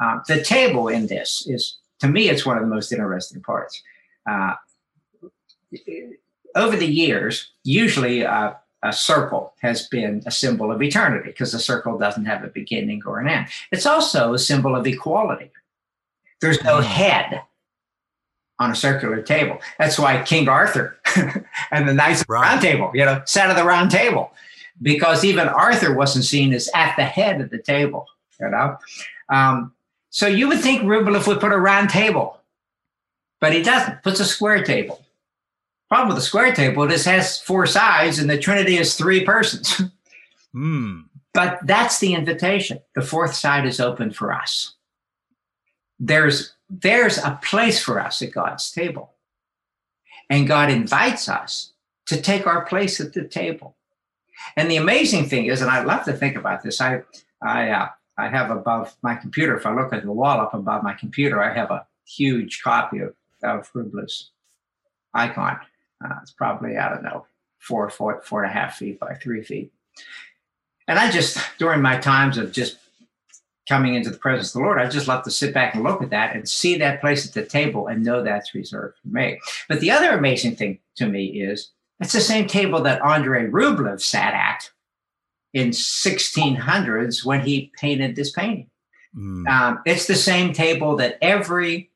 Uh, the table in this is, to me, it's one of the most interesting parts. Uh, over the years, usually uh, a circle has been a symbol of eternity because the circle doesn't have a beginning or an end. It's also a symbol of equality. There's no hmm. head on a circular table. That's why King Arthur and the Knights of the Round Table, you know, sat at the round table because even Arthur wasn't seen as at the head of the table, you know. Um, so you would think Rublev would put a round table, but he doesn't. Puts a square table. Problem with the square table, it has four sides and the Trinity is three persons. mm. But that's the invitation. The fourth side is open for us. There's there's a place for us at God's table. And God invites us to take our place at the table. And the amazing thing is, and I love to think about this, I, I, uh, I have above my computer, if I look at the wall up above my computer, I have a huge copy of, of Rubla's icon. Uh, it's probably, I don't know, four foot, four and a half feet by three feet. And I just, during my times of just coming into the presence of the Lord, I just love to sit back and look at that and see that place at the table and know that's reserved for me. But the other amazing thing to me is it's the same table that Andrei Rublev sat at in 1600s when he painted this painting. Mm. Um, it's the same table that every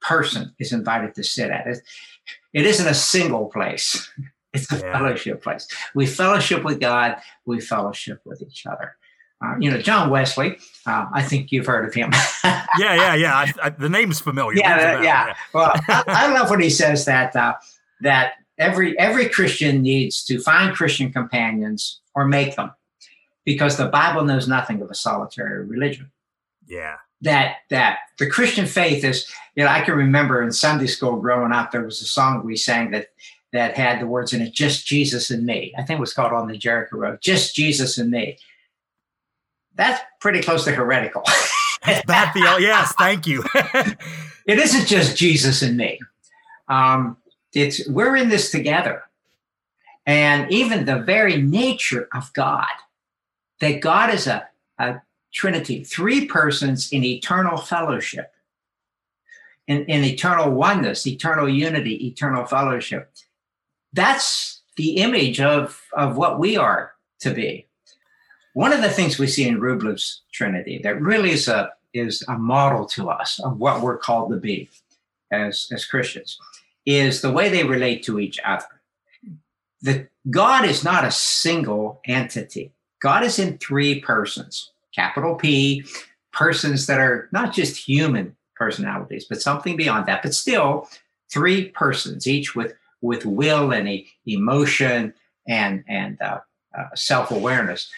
person is invited to sit at. It, it isn't a single place. It's a yeah. fellowship place. We fellowship with God. We fellowship with each other. Uh, you know, John Wesley. Uh, I think you've heard of him. yeah, yeah, yeah. I, I, the name's familiar. Yeah, yeah. yeah. Well, I, I, love when he says that uh, that every every Christian needs to find Christian companions or make them, because the Bible knows nothing of a solitary religion. Yeah. That that the Christian faith is. You know, I can remember in Sunday school growing up, there was a song we sang that that had the words in it, just Jesus and me. I think it was called On the Jericho Road, just Jesus and me. That's pretty close to heretical. that feel, yes, thank you. it isn't just Jesus and me. Um, it's we're in this together. And even the very nature of God, that God is a, a Trinity, three persons in eternal fellowship, in, in eternal oneness, eternal unity, eternal fellowship that's the image of, of what we are to be. One of the things we see in Rublev's Trinity that really is a is a model to us of what we're called to be as, as Christians is the way they relate to each other. The God is not a single entity. God is in three persons, capital P, persons that are not just human personalities, but something beyond that, but still three persons, each with with will and a, emotion and and uh, uh, self-awareness.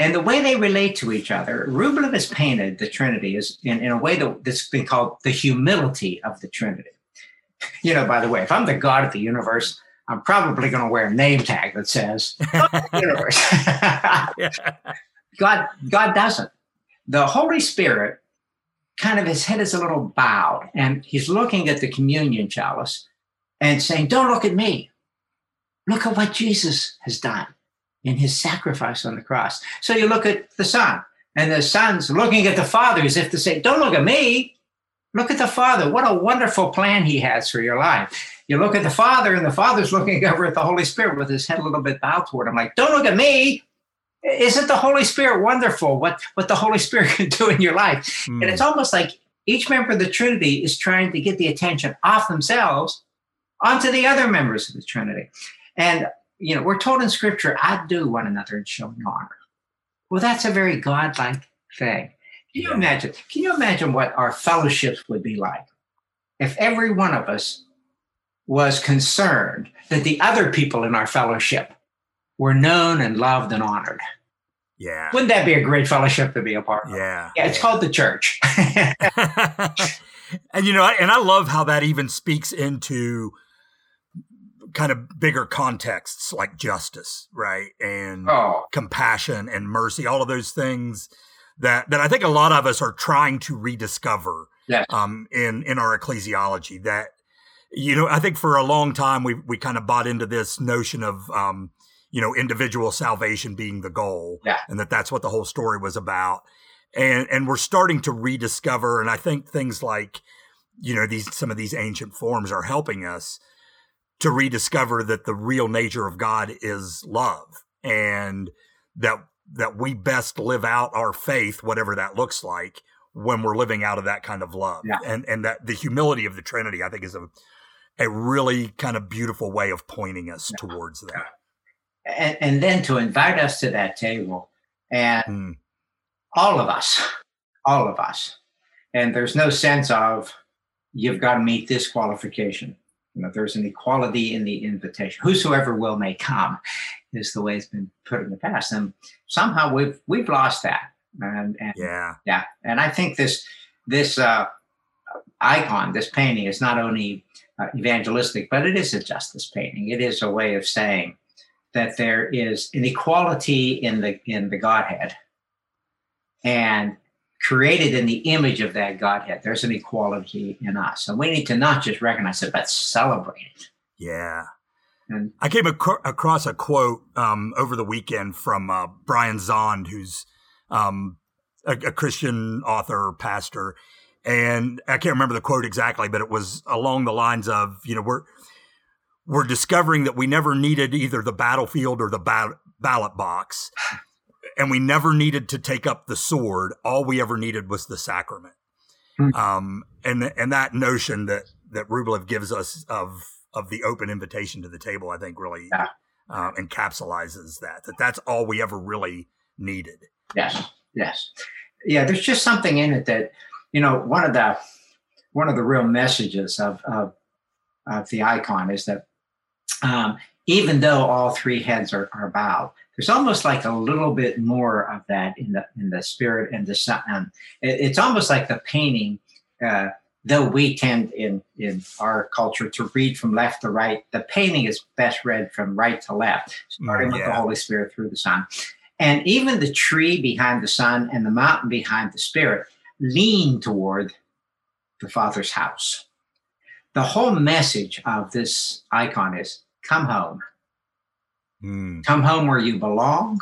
And the way they relate to each other rublev has painted the trinity is in, in a way that, that's been called the humility of the trinity. You know by the way if i'm the god of the universe i'm probably going to wear a name tag that says universe god god doesn't the holy spirit kind of his head is a little bowed and he's looking at the communion chalice and saying, Don't look at me. Look at what Jesus has done in his sacrifice on the cross. So you look at the Son, and the Son's looking at the Father as if to say, Don't look at me. Look at the Father. What a wonderful plan he has for your life. You look at the Father, and the Father's looking over at the Holy Spirit with his head a little bit bowed toward him, like, Don't look at me. Isn't the Holy Spirit wonderful? What, what the Holy Spirit can do in your life? Mm. And it's almost like each member of the Trinity is trying to get the attention off themselves onto the other members of the Trinity. And, you know, we're told in Scripture, outdo one another and show honor. Well, that's a very godlike thing. Can you imagine? Can you imagine what our fellowships would be like if every one of us was concerned that the other people in our fellowship were known and loved and honored? Yeah. Wouldn't that be a great fellowship to be a part of? Yeah. Yeah, it's yeah. called the church. and you know, and I love how that even speaks into kind of bigger contexts like justice, right? And oh. compassion and mercy, all of those things that that I think a lot of us are trying to rediscover yes. um, in in our ecclesiology. That you know, I think for a long time we we kind of bought into this notion of um, you know individual salvation being the goal, yeah. and that that's what the whole story was about. And and we're starting to rediscover, and I think things like you know these some of these ancient forms are helping us to rediscover that the real nature of God is love and that that we best live out our faith whatever that looks like when we're living out of that kind of love yeah. and and that the humility of the trinity i think is a a really kind of beautiful way of pointing us yeah. towards that and, and, then to invite us to that table and mm. all of us all of us and there's no sense of you've got to meet this qualification you know, there's an equality in the invitation. Whosoever will may come, is the way it's been put in the past, and somehow we've we've lost that. And, and yeah, yeah, and I think this this uh, icon, this painting, is not only uh, evangelistic, but it is a justice painting. It is a way of saying that there is an equality in the in the Godhead, and created in the image of that Godhead. There's an equality in us, and we need to not just recognize it, but celebrate it. Yeah. And I came ac- across a quote um, over the weekend from uh, Brian Zond, who's um, a, a Christian author, pastor, and I can't remember the quote exactly, but it was along the lines of, you know, we're we're discovering that we never needed either the battlefield or the ba- ballot box, and we never needed to take up the sword. All we ever needed was the sacrament. Mm-hmm. Um, and and that notion that that Rublev gives us of of the open invitation to the table, I think, really yeah. uh, encapsulizes that. That that's all we ever really needed. Yes. Yes. Yeah. There's just something in it that you know, one of the one of the real messages of of, of the icon is that um, even though all three heads are, are bowed, there's almost like a little bit more of that in the in the spirit and the sun. Um, it, it's almost like the painting. Uh, though we tend in in our culture to read from left to right, the painting is best read from right to left, starting yeah. with the Holy Spirit through the Son. And even the tree behind the Son and the mountain behind the Spirit lean toward the Father's house. The whole message of this icon is come home. Mm. Come home where you belong.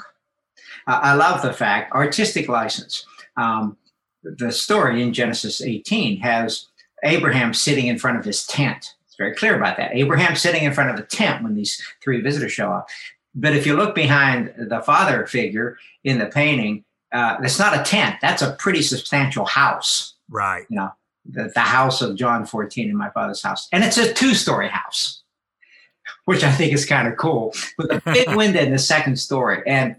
Uh, I love the fact, artistic license. Um, the story in Genesis 18 has Abraham sitting in front of his tent. It's very clear about that. Abraham sitting in front of a tent when these three visitors show up. But if you look behind the father figure in the painting, uh, it's not a tent. That's a pretty substantial house. Right. You know, the, the house of John 14 in my father's house. And it's a two story house, which I think is kind of cool with a big window in the second story. And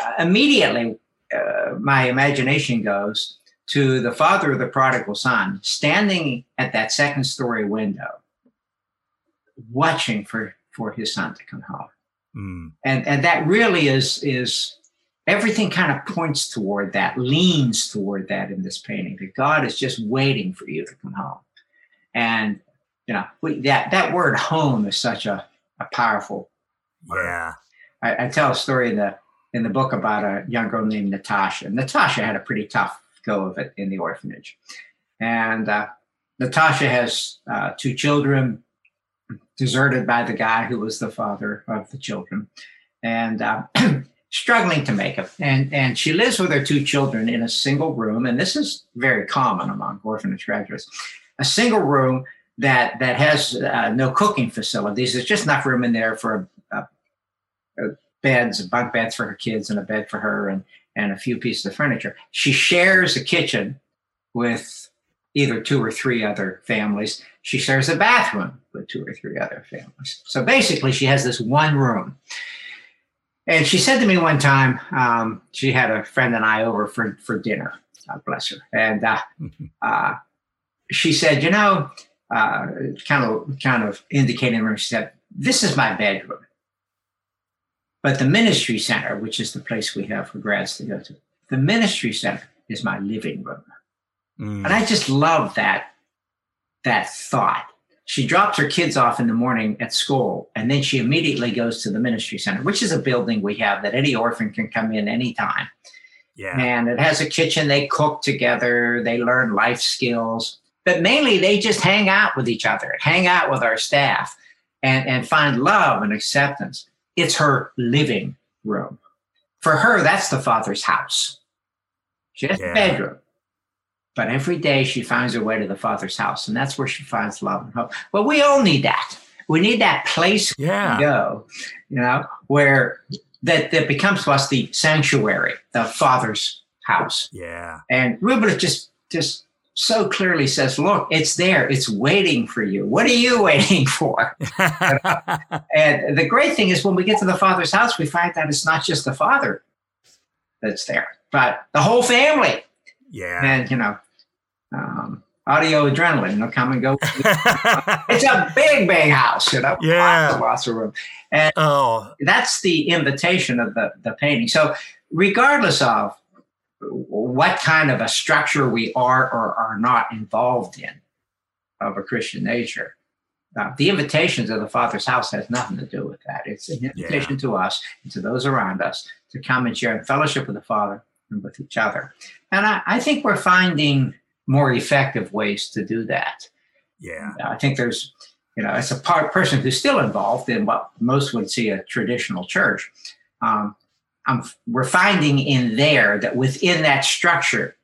uh, immediately, uh, my imagination goes to the father of the prodigal son standing at that second story window, watching for, for his son to come home. Mm. And, and that really is, is everything kind of points toward that, leans toward that in this painting. That God is just waiting for you to come home, and you know we, that that word "home" is such a, a powerful. Word. Yeah, I, I, tell a story in the in the book about a young girl named Natasha. Natasha had a pretty tough go of it in the orphanage, and uh, Natasha has uh, two children, deserted by the guy who was the father of the children, and. Uh, struggling to make it. And, and she lives with her two children in a single room. And this is very common among orphanage graduates a single room that, that has uh, no cooking facilities. There's just enough room in there for uh, beds, bunk beds for her kids, and a bed for her, and, and a few pieces of furniture. She shares a kitchen with either two or three other families. She shares a bathroom with two or three other families. So basically, she has this one room. And she said to me one time, um, she had a friend and I over for, for dinner. God bless her. And uh, mm-hmm. uh, she said, you know, uh, kind of kind of indicating her, she said, this is my bedroom. But the ministry center, which is the place we have for grads to go to, the ministry center is my living room. Mm. And I just love that that thought she drops her kids off in the morning at school and then she immediately goes to the ministry center which is a building we have that any orphan can come in anytime yeah. and it has a kitchen they cook together they learn life skills but mainly they just hang out with each other hang out with our staff and, and find love and acceptance it's her living room for her that's the father's house she has yeah. a bedroom but every day she finds her way to the Father's house, and that's where she finds love and hope. Well, we all need that. We need that place yeah. to go, you know, where that, that becomes to us the sanctuary, the Father's house. Yeah. And Rublev just just so clearly says, look, it's there. It's waiting for you. What are you waiting for? and the great thing is when we get to the Father's house, we find that it's not just the Father that's there, but the whole family yeah. And, you know, um, audio adrenaline, they'll come and go. it's a big, big house, you know, yeah. lots of, lots of room. And oh. that's the invitation of the, the painting. So, regardless of what kind of a structure we are or are not involved in, of a Christian nature. Uh, the invitation to the Father's house has nothing to do with that. It's an invitation yeah. to us and to those around us to come and share in fellowship with the Father and with each other. And I, I think we're finding more effective ways to do that. Yeah. I think there's, you know, as a part person who's still involved in what most would see a traditional church, um, I'm, we're finding in there that within that structure,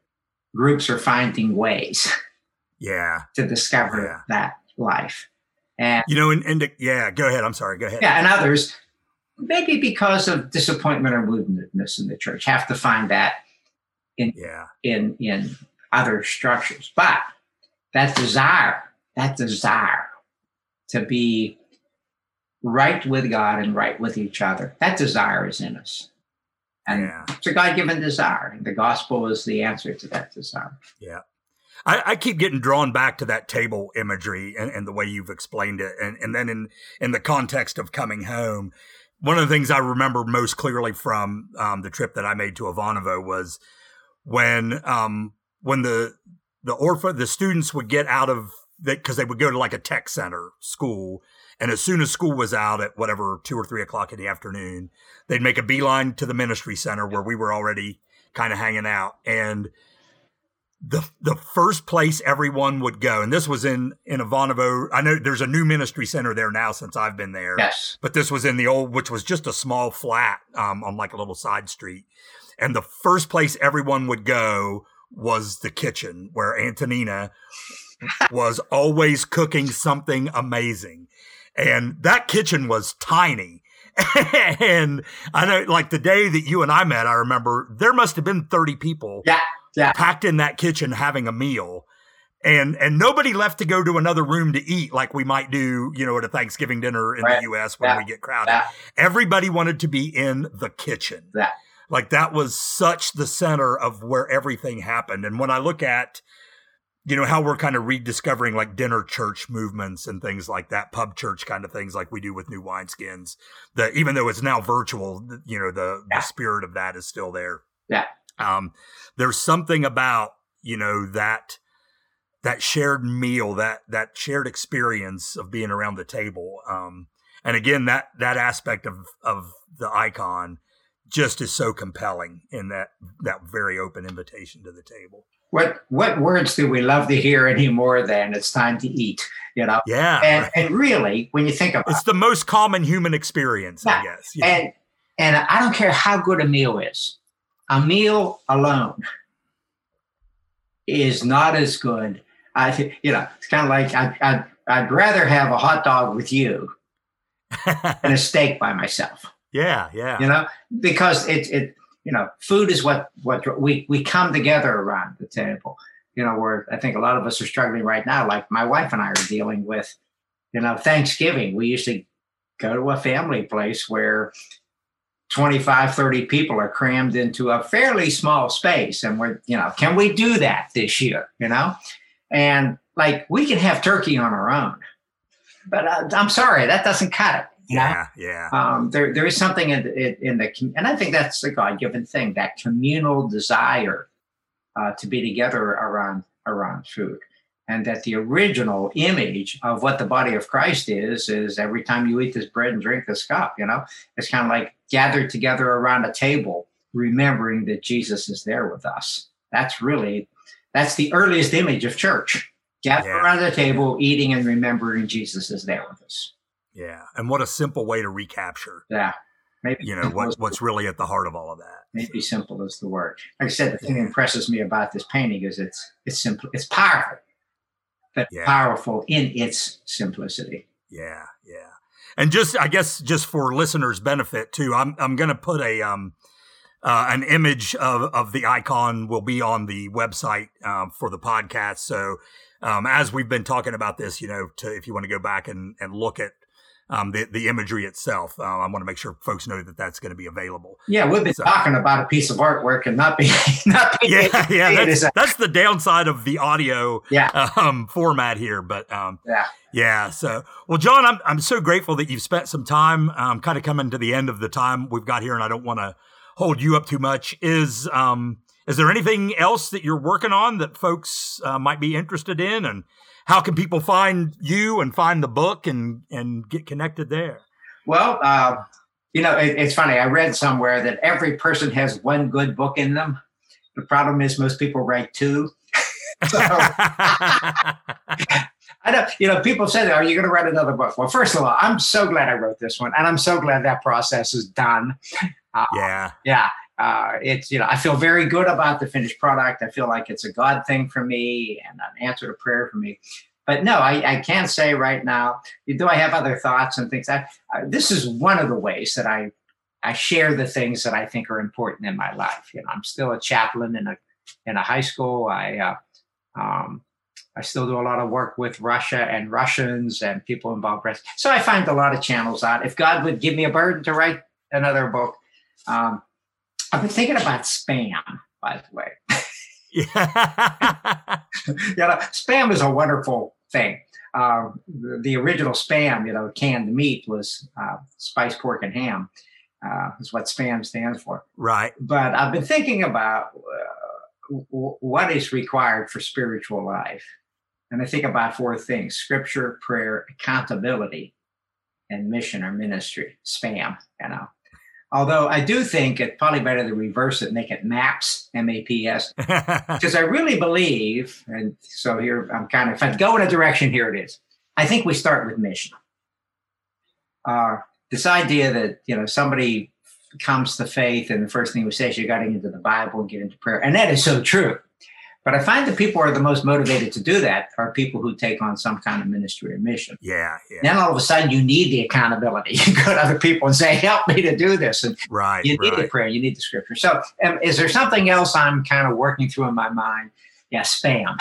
groups are finding ways. Yeah. To discover yeah. that life. And you know, and, and yeah, go ahead. I'm sorry. Go ahead. Yeah, and others, maybe because of disappointment or woundedness in the church, have to find that in yeah. in in other structures. But that desire, that desire to be right with God and right with each other, that desire is in us. And yeah. it's a God given desire. And The gospel is the answer to that desire. Yeah. I, I, keep getting drawn back to that table imagery and, and, the way you've explained it. And, and then in, in the context of coming home, one of the things I remember most clearly from um, the trip that I made to Ivanovo was when um, when the the orphan the students would get out of that because they would go to like a tech center school and as soon as school was out at whatever two or three o'clock in the afternoon they'd make a beeline to the ministry center where we were already kind of hanging out and the the first place everyone would go, and this was in in Ivanovo. I know there's a new ministry center there now since I've been there. Yes, but this was in the old, which was just a small flat um, on like a little side street. And the first place everyone would go was the kitchen where Antonina was always cooking something amazing. And that kitchen was tiny. and I know, like the day that you and I met, I remember there must have been 30 people yeah, yeah. packed in that kitchen having a meal. And and nobody left to go to another room to eat like we might do, you know, at a Thanksgiving dinner in right. the US when yeah. we get crowded. Yeah. Everybody wanted to be in the kitchen. Yeah. Like that was such the center of where everything happened. And when I look at, you know, how we're kind of rediscovering like dinner church movements and things like that, pub church kind of things like we do with new wineskins, that even though it's now virtual, you know, the, yeah. the spirit of that is still there. Yeah. Um, there's something about, you know, that, that shared meal, that, that shared experience of being around the table. Um, and again, that, that aspect of, of the icon, just is so compelling in that that very open invitation to the table. What what words do we love to hear anymore than it's time to eat? You know? Yeah. And, and really, when you think about it, it's the most common human experience, yeah. I guess. Yeah. And and I don't care how good a meal is, a meal alone is not as good. I you know, it's kind of like I, I I'd rather have a hot dog with you than a steak by myself. Yeah, yeah. You know, because it it you know, food is what what we we come together around the table. You know, where I think a lot of us are struggling right now. Like my wife and I are dealing with, you know, Thanksgiving. We used to go to a family place where 25 30 people are crammed into a fairly small space and we're you know can we do that this year you know and like we can have turkey on our own but uh, i'm sorry that doesn't cut it yeah, yeah. Um, there, there is something in, in, in, the, and I think that's a God-given thing, that communal desire uh, to be together around around food, and that the original image of what the body of Christ is is every time you eat this bread and drink this cup, you know, it's kind of like gathered together around a table, remembering that Jesus is there with us. That's really that's the earliest image of church. Gather yeah. around the table, eating and remembering Jesus is there with us. Yeah, and what a simple way to recapture. Yeah, maybe you know what, what's really at the heart of all of that. Maybe simple is the word. Like I said, the thing that impresses me about this painting is it's it's simple, it's powerful, but yeah. powerful in its simplicity. Yeah, yeah, and just I guess just for listeners' benefit too, I'm I'm going to put a um. Uh, an image of, of the icon will be on the website um, for the podcast. So, um, as we've been talking about this, you know, to, if you want to go back and, and look at um, the the imagery itself. Uh, I want to make sure folks know that that's going to be available. Yeah, we've been so, talking about a piece of artwork and not being not being yeah yeah that's, that's, the downside of the audio yeah. um, format here. But um, yeah yeah. So well, John, I'm I'm so grateful that you've spent some time um, kind of coming to the end of the time we've got here, and I don't want to hold you up too much. Is um Is there anything else that you're working on that folks uh, might be interested in, and how can people find you and find the book and and get connected there? Well, uh, you know, it, it's funny. I read somewhere that every person has one good book in them. The problem is most people write two. so, I know, you know, people say, Are you going to write another book? Well, first of all, I'm so glad I wrote this one. And I'm so glad that process is done. Uh, yeah. Yeah. Uh, it's, you know, I feel very good about the finished product. I feel like it's a God thing for me and an answer to prayer for me. But no, I, I can't say right now. Do I have other thoughts and things? I, this is one of the ways that I I share the things that I think are important in my life. You know, I'm still a chaplain in a in a high school. I uh, um, I still do a lot of work with Russia and Russians and people involved. So I find a lot of channels out. If God would give me a burden to write another book, um, I've been thinking about spam, by the way. yeah, you know, spam is a wonderful thing. Uh, the, the, original spam, you know, canned meat was uh, spiced pork and ham. Uh, is what spam stands for. Right. But I've been thinking about uh, w- what is required for spiritual life. And I think about four things scripture, prayer, accountability, and mission or ministry, spam, you know. Although I do think it's probably better to reverse it, make it MAPS, M A P S, because I really believe, and so here I'm kind of, if I go in a direction, here it is. I think we start with mission. Uh, this idea that, you know, somebody comes to faith and the first thing we say is you got to get into the Bible and get into prayer. And that is so true. But I find that people who are the most motivated to do that are people who take on some kind of ministry or mission. Yeah, yeah. Then all of a sudden you need the accountability. You go to other people and say, "Help me to do this." And right, you need right. the prayer. You need the scripture. So, um, is there something else I'm kind of working through in my mind? Yeah, spam.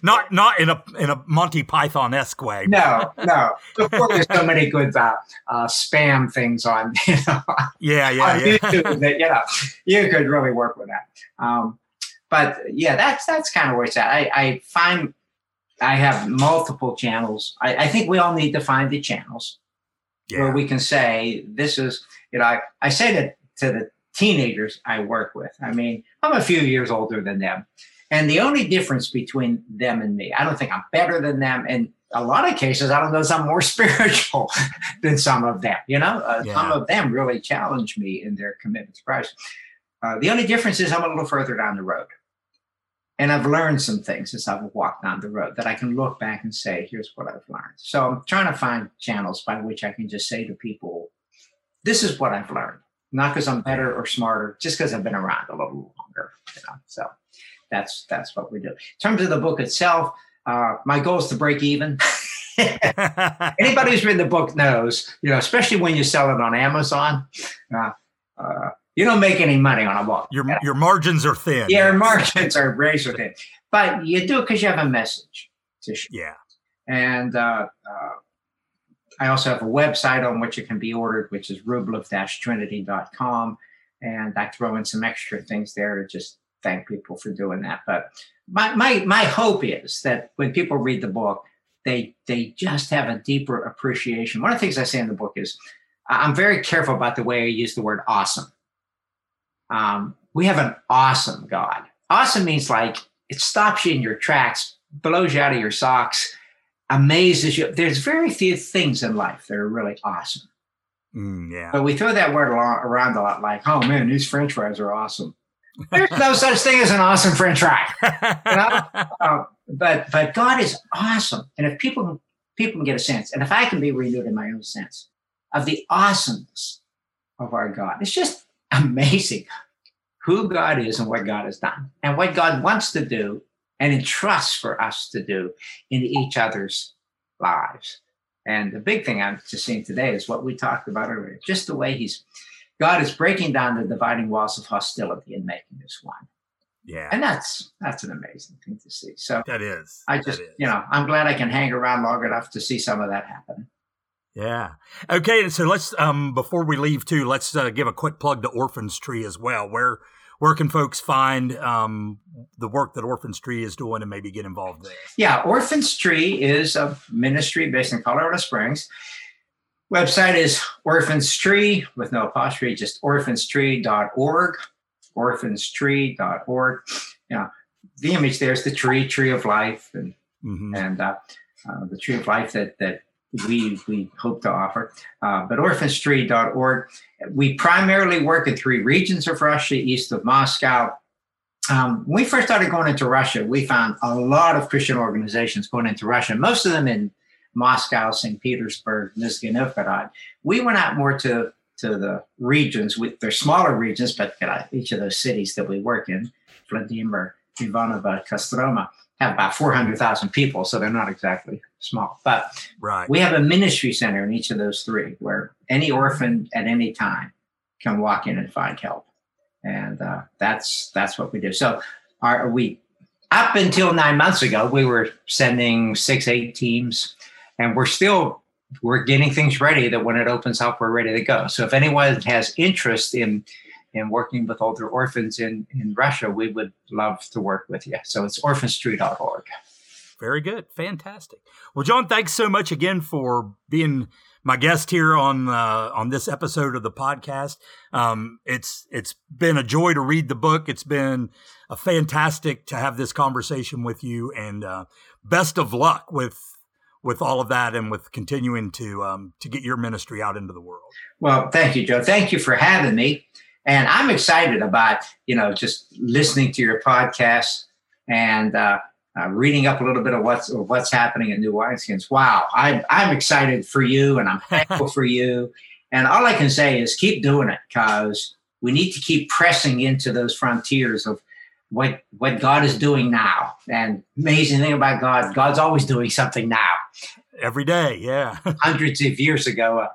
not not in a in a Monty Python esque way. No, no. Before there's so many good uh, uh, spam things on you know yeah yeah, on yeah. YouTube that you know you could really work with that. Um, but yeah, that's that's kind of where it's at. I, I find I have multiple channels. I, I, think we all need to find the channels yeah. where we can say this is you know I, I say that to the teenagers I work with. I mean, I'm a few years older than them. And the only difference between them and me, I don't think I'm better than them. And a lot of cases, I don't know, I'm more spiritual than some of them. You know, uh, yeah. some of them really challenge me in their commitment to Christ. Uh, the only difference is I'm a little further down the road. And I've learned some things as I've walked down the road that I can look back and say, here's what I've learned. So I'm trying to find channels by which I can just say to people, this is what I've learned. Not because I'm better or smarter, just because I've been around a little longer. You know? So that's that's what we do. In terms of the book itself, uh, my goal is to break even. Anybody who's read the book knows, you know, especially when you sell it on Amazon. Uh, uh, you don't make any money on a book. Your your margins are thin. Yeah, your margins are razor thin, but you do it because you have a message to share. Yeah, and uh, uh, I also have a website on which it can be ordered, which is rublev-trinity.com, and I throw in some extra things there to just thank people for doing that. But my my my hope is that when people read the book, they they just have a deeper appreciation. One of the things I say in the book is I'm very careful about the way I use the word awesome um, we have an awesome God. Awesome means like it stops you in your tracks, blows you out of your socks, amazes you. There's very few things in life that are really awesome. Mm, yeah. But we throw that word around a lot, like, "Oh man, these French fries are awesome." There's no such thing as an awesome French fry. You know? uh, but but God is awesome, and if people people can get a sense, and if I can be renewed in my own sense of the awesomeness of our God, it's just amazing who God is and what God has done and what God wants to do and entrusts for us to do in each other's lives. And the big thing I'm just seeing today is what we talked about earlier, just the way he's God is breaking down the dividing walls of hostility and making us one. Yeah. And that's that's an amazing thing to see. So that is. I just, you know, I'm glad I can hang around long enough to see some of that happen. Yeah. Okay. And so let's um before we leave too, let's uh, give a quick plug to Orphans Tree as well. Where where can folks find um, the work that Orphans Tree is doing and maybe get involved there? Yeah, Orphans Tree is a ministry based in Colorado Springs. Website is Orphans Tree with no apostrophe, just orphanstree.org orphanstree.org. You know, the image there is the tree, tree of life, and mm-hmm. and uh, uh, the tree of life that that we we hope to offer. Uh, but orphanstree.org, we primarily work in three regions of Russia, east of Moscow. Um, when we first started going into Russia, we found a lot of Christian organizations going into Russia, most of them in Moscow, St. Petersburg, Nizhny Novgorod. We went out more to to the regions. With, they're smaller regions, but uh, each of those cities that we work in, Vladimir, Ivanovo, Kostroma, have about 400,000 people, so they're not exactly small. But right. we have a ministry center in each of those three where any orphan at any time can walk in and find help. And uh, that's that's what we do. So are we up until nine months ago, we were sending six, eight teams, and we're still we're getting things ready that when it opens up, we're ready to go. So if anyone has interest in in working with older orphans in, in Russia, we would love to work with you. So it's orphanstree.org. Very good. Fantastic. Well, John, thanks so much again for being my guest here on uh, on this episode of the podcast. Um, it's it's been a joy to read the book. It's been a fantastic to have this conversation with you, and uh, best of luck with with all of that and with continuing to um, to get your ministry out into the world. Well, thank you, Joe. Thank you for having me. And I'm excited about you know just listening to your podcast and uh, uh, reading up a little bit of what's of what's happening in New Wineskins. Wow, I'm I'm excited for you, and I'm thankful for you. And all I can say is keep doing it because we need to keep pressing into those frontiers of what what God is doing now. And amazing thing about God, God's always doing something now. Every day, yeah. Hundreds of years ago,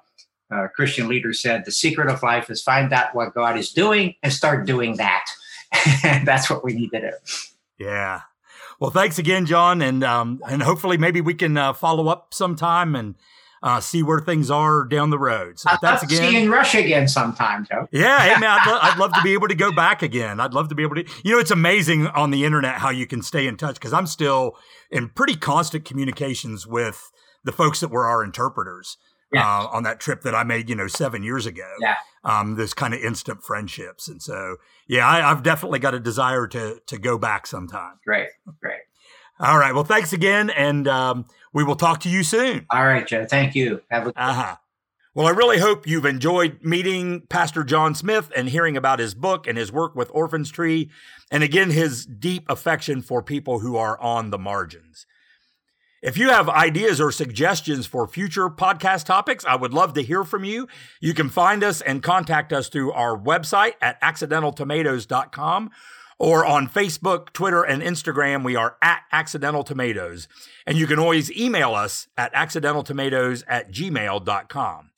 a, a, Christian leader said, "The secret of life is find out what God is doing and start doing that." and that's what we need to do. Yeah. Well, thanks again, John, and um, and hopefully maybe we can uh, follow up sometime and uh, see where things are down the road. So I'd that's again. See you in Russia again sometime, Joe. Yeah, hey man, I'd, lo- I'd, love to be able to go back again. I'd love to be able to. You know, it's amazing on the internet how you can stay in touch because I'm still in pretty constant communications with the folks that were our interpreters. Yeah. Uh, on that trip that I made, you know, seven years ago. Yeah. Um, this kind of instant friendships, and so yeah, I, have definitely got a desire to to go back sometime. Great, great. All right. Well, thanks again, and um, we will talk to you soon. All right, Joe. Thank you. Have a uh-huh. Well, I really hope you've enjoyed meeting Pastor John Smith and hearing about his book and his work with Orphans Tree, and again, his deep affection for people who are on the margins. If you have ideas or suggestions for future podcast topics, I would love to hear from you. You can find us and contact us through our website at accidentaltomatoes.com or on Facebook, Twitter, and Instagram, we are at Accidental Tomatoes. And you can always email us at accidentaltomatoes at gmail.com.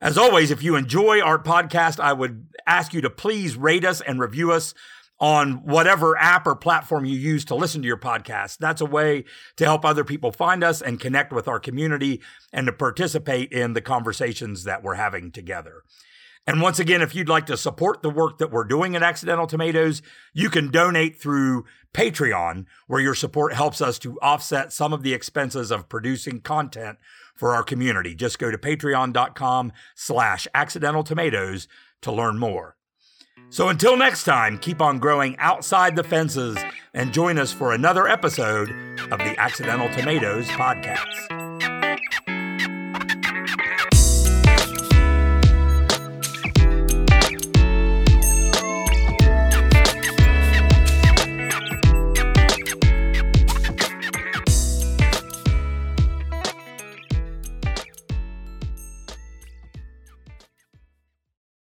As always, if you enjoy our podcast, I would ask you to please rate us and review us on whatever app or platform you use to listen to your podcast. That's a way to help other people find us and connect with our community and to participate in the conversations that we're having together. And once again, if you'd like to support the work that we're doing at Accidental Tomatoes, you can donate through Patreon, where your support helps us to offset some of the expenses of producing content for our community. Just go to patreon.com slash accidental tomatoes to learn more. So until next time, keep on growing outside the fences and join us for another episode of the Accidental Tomatoes podcast.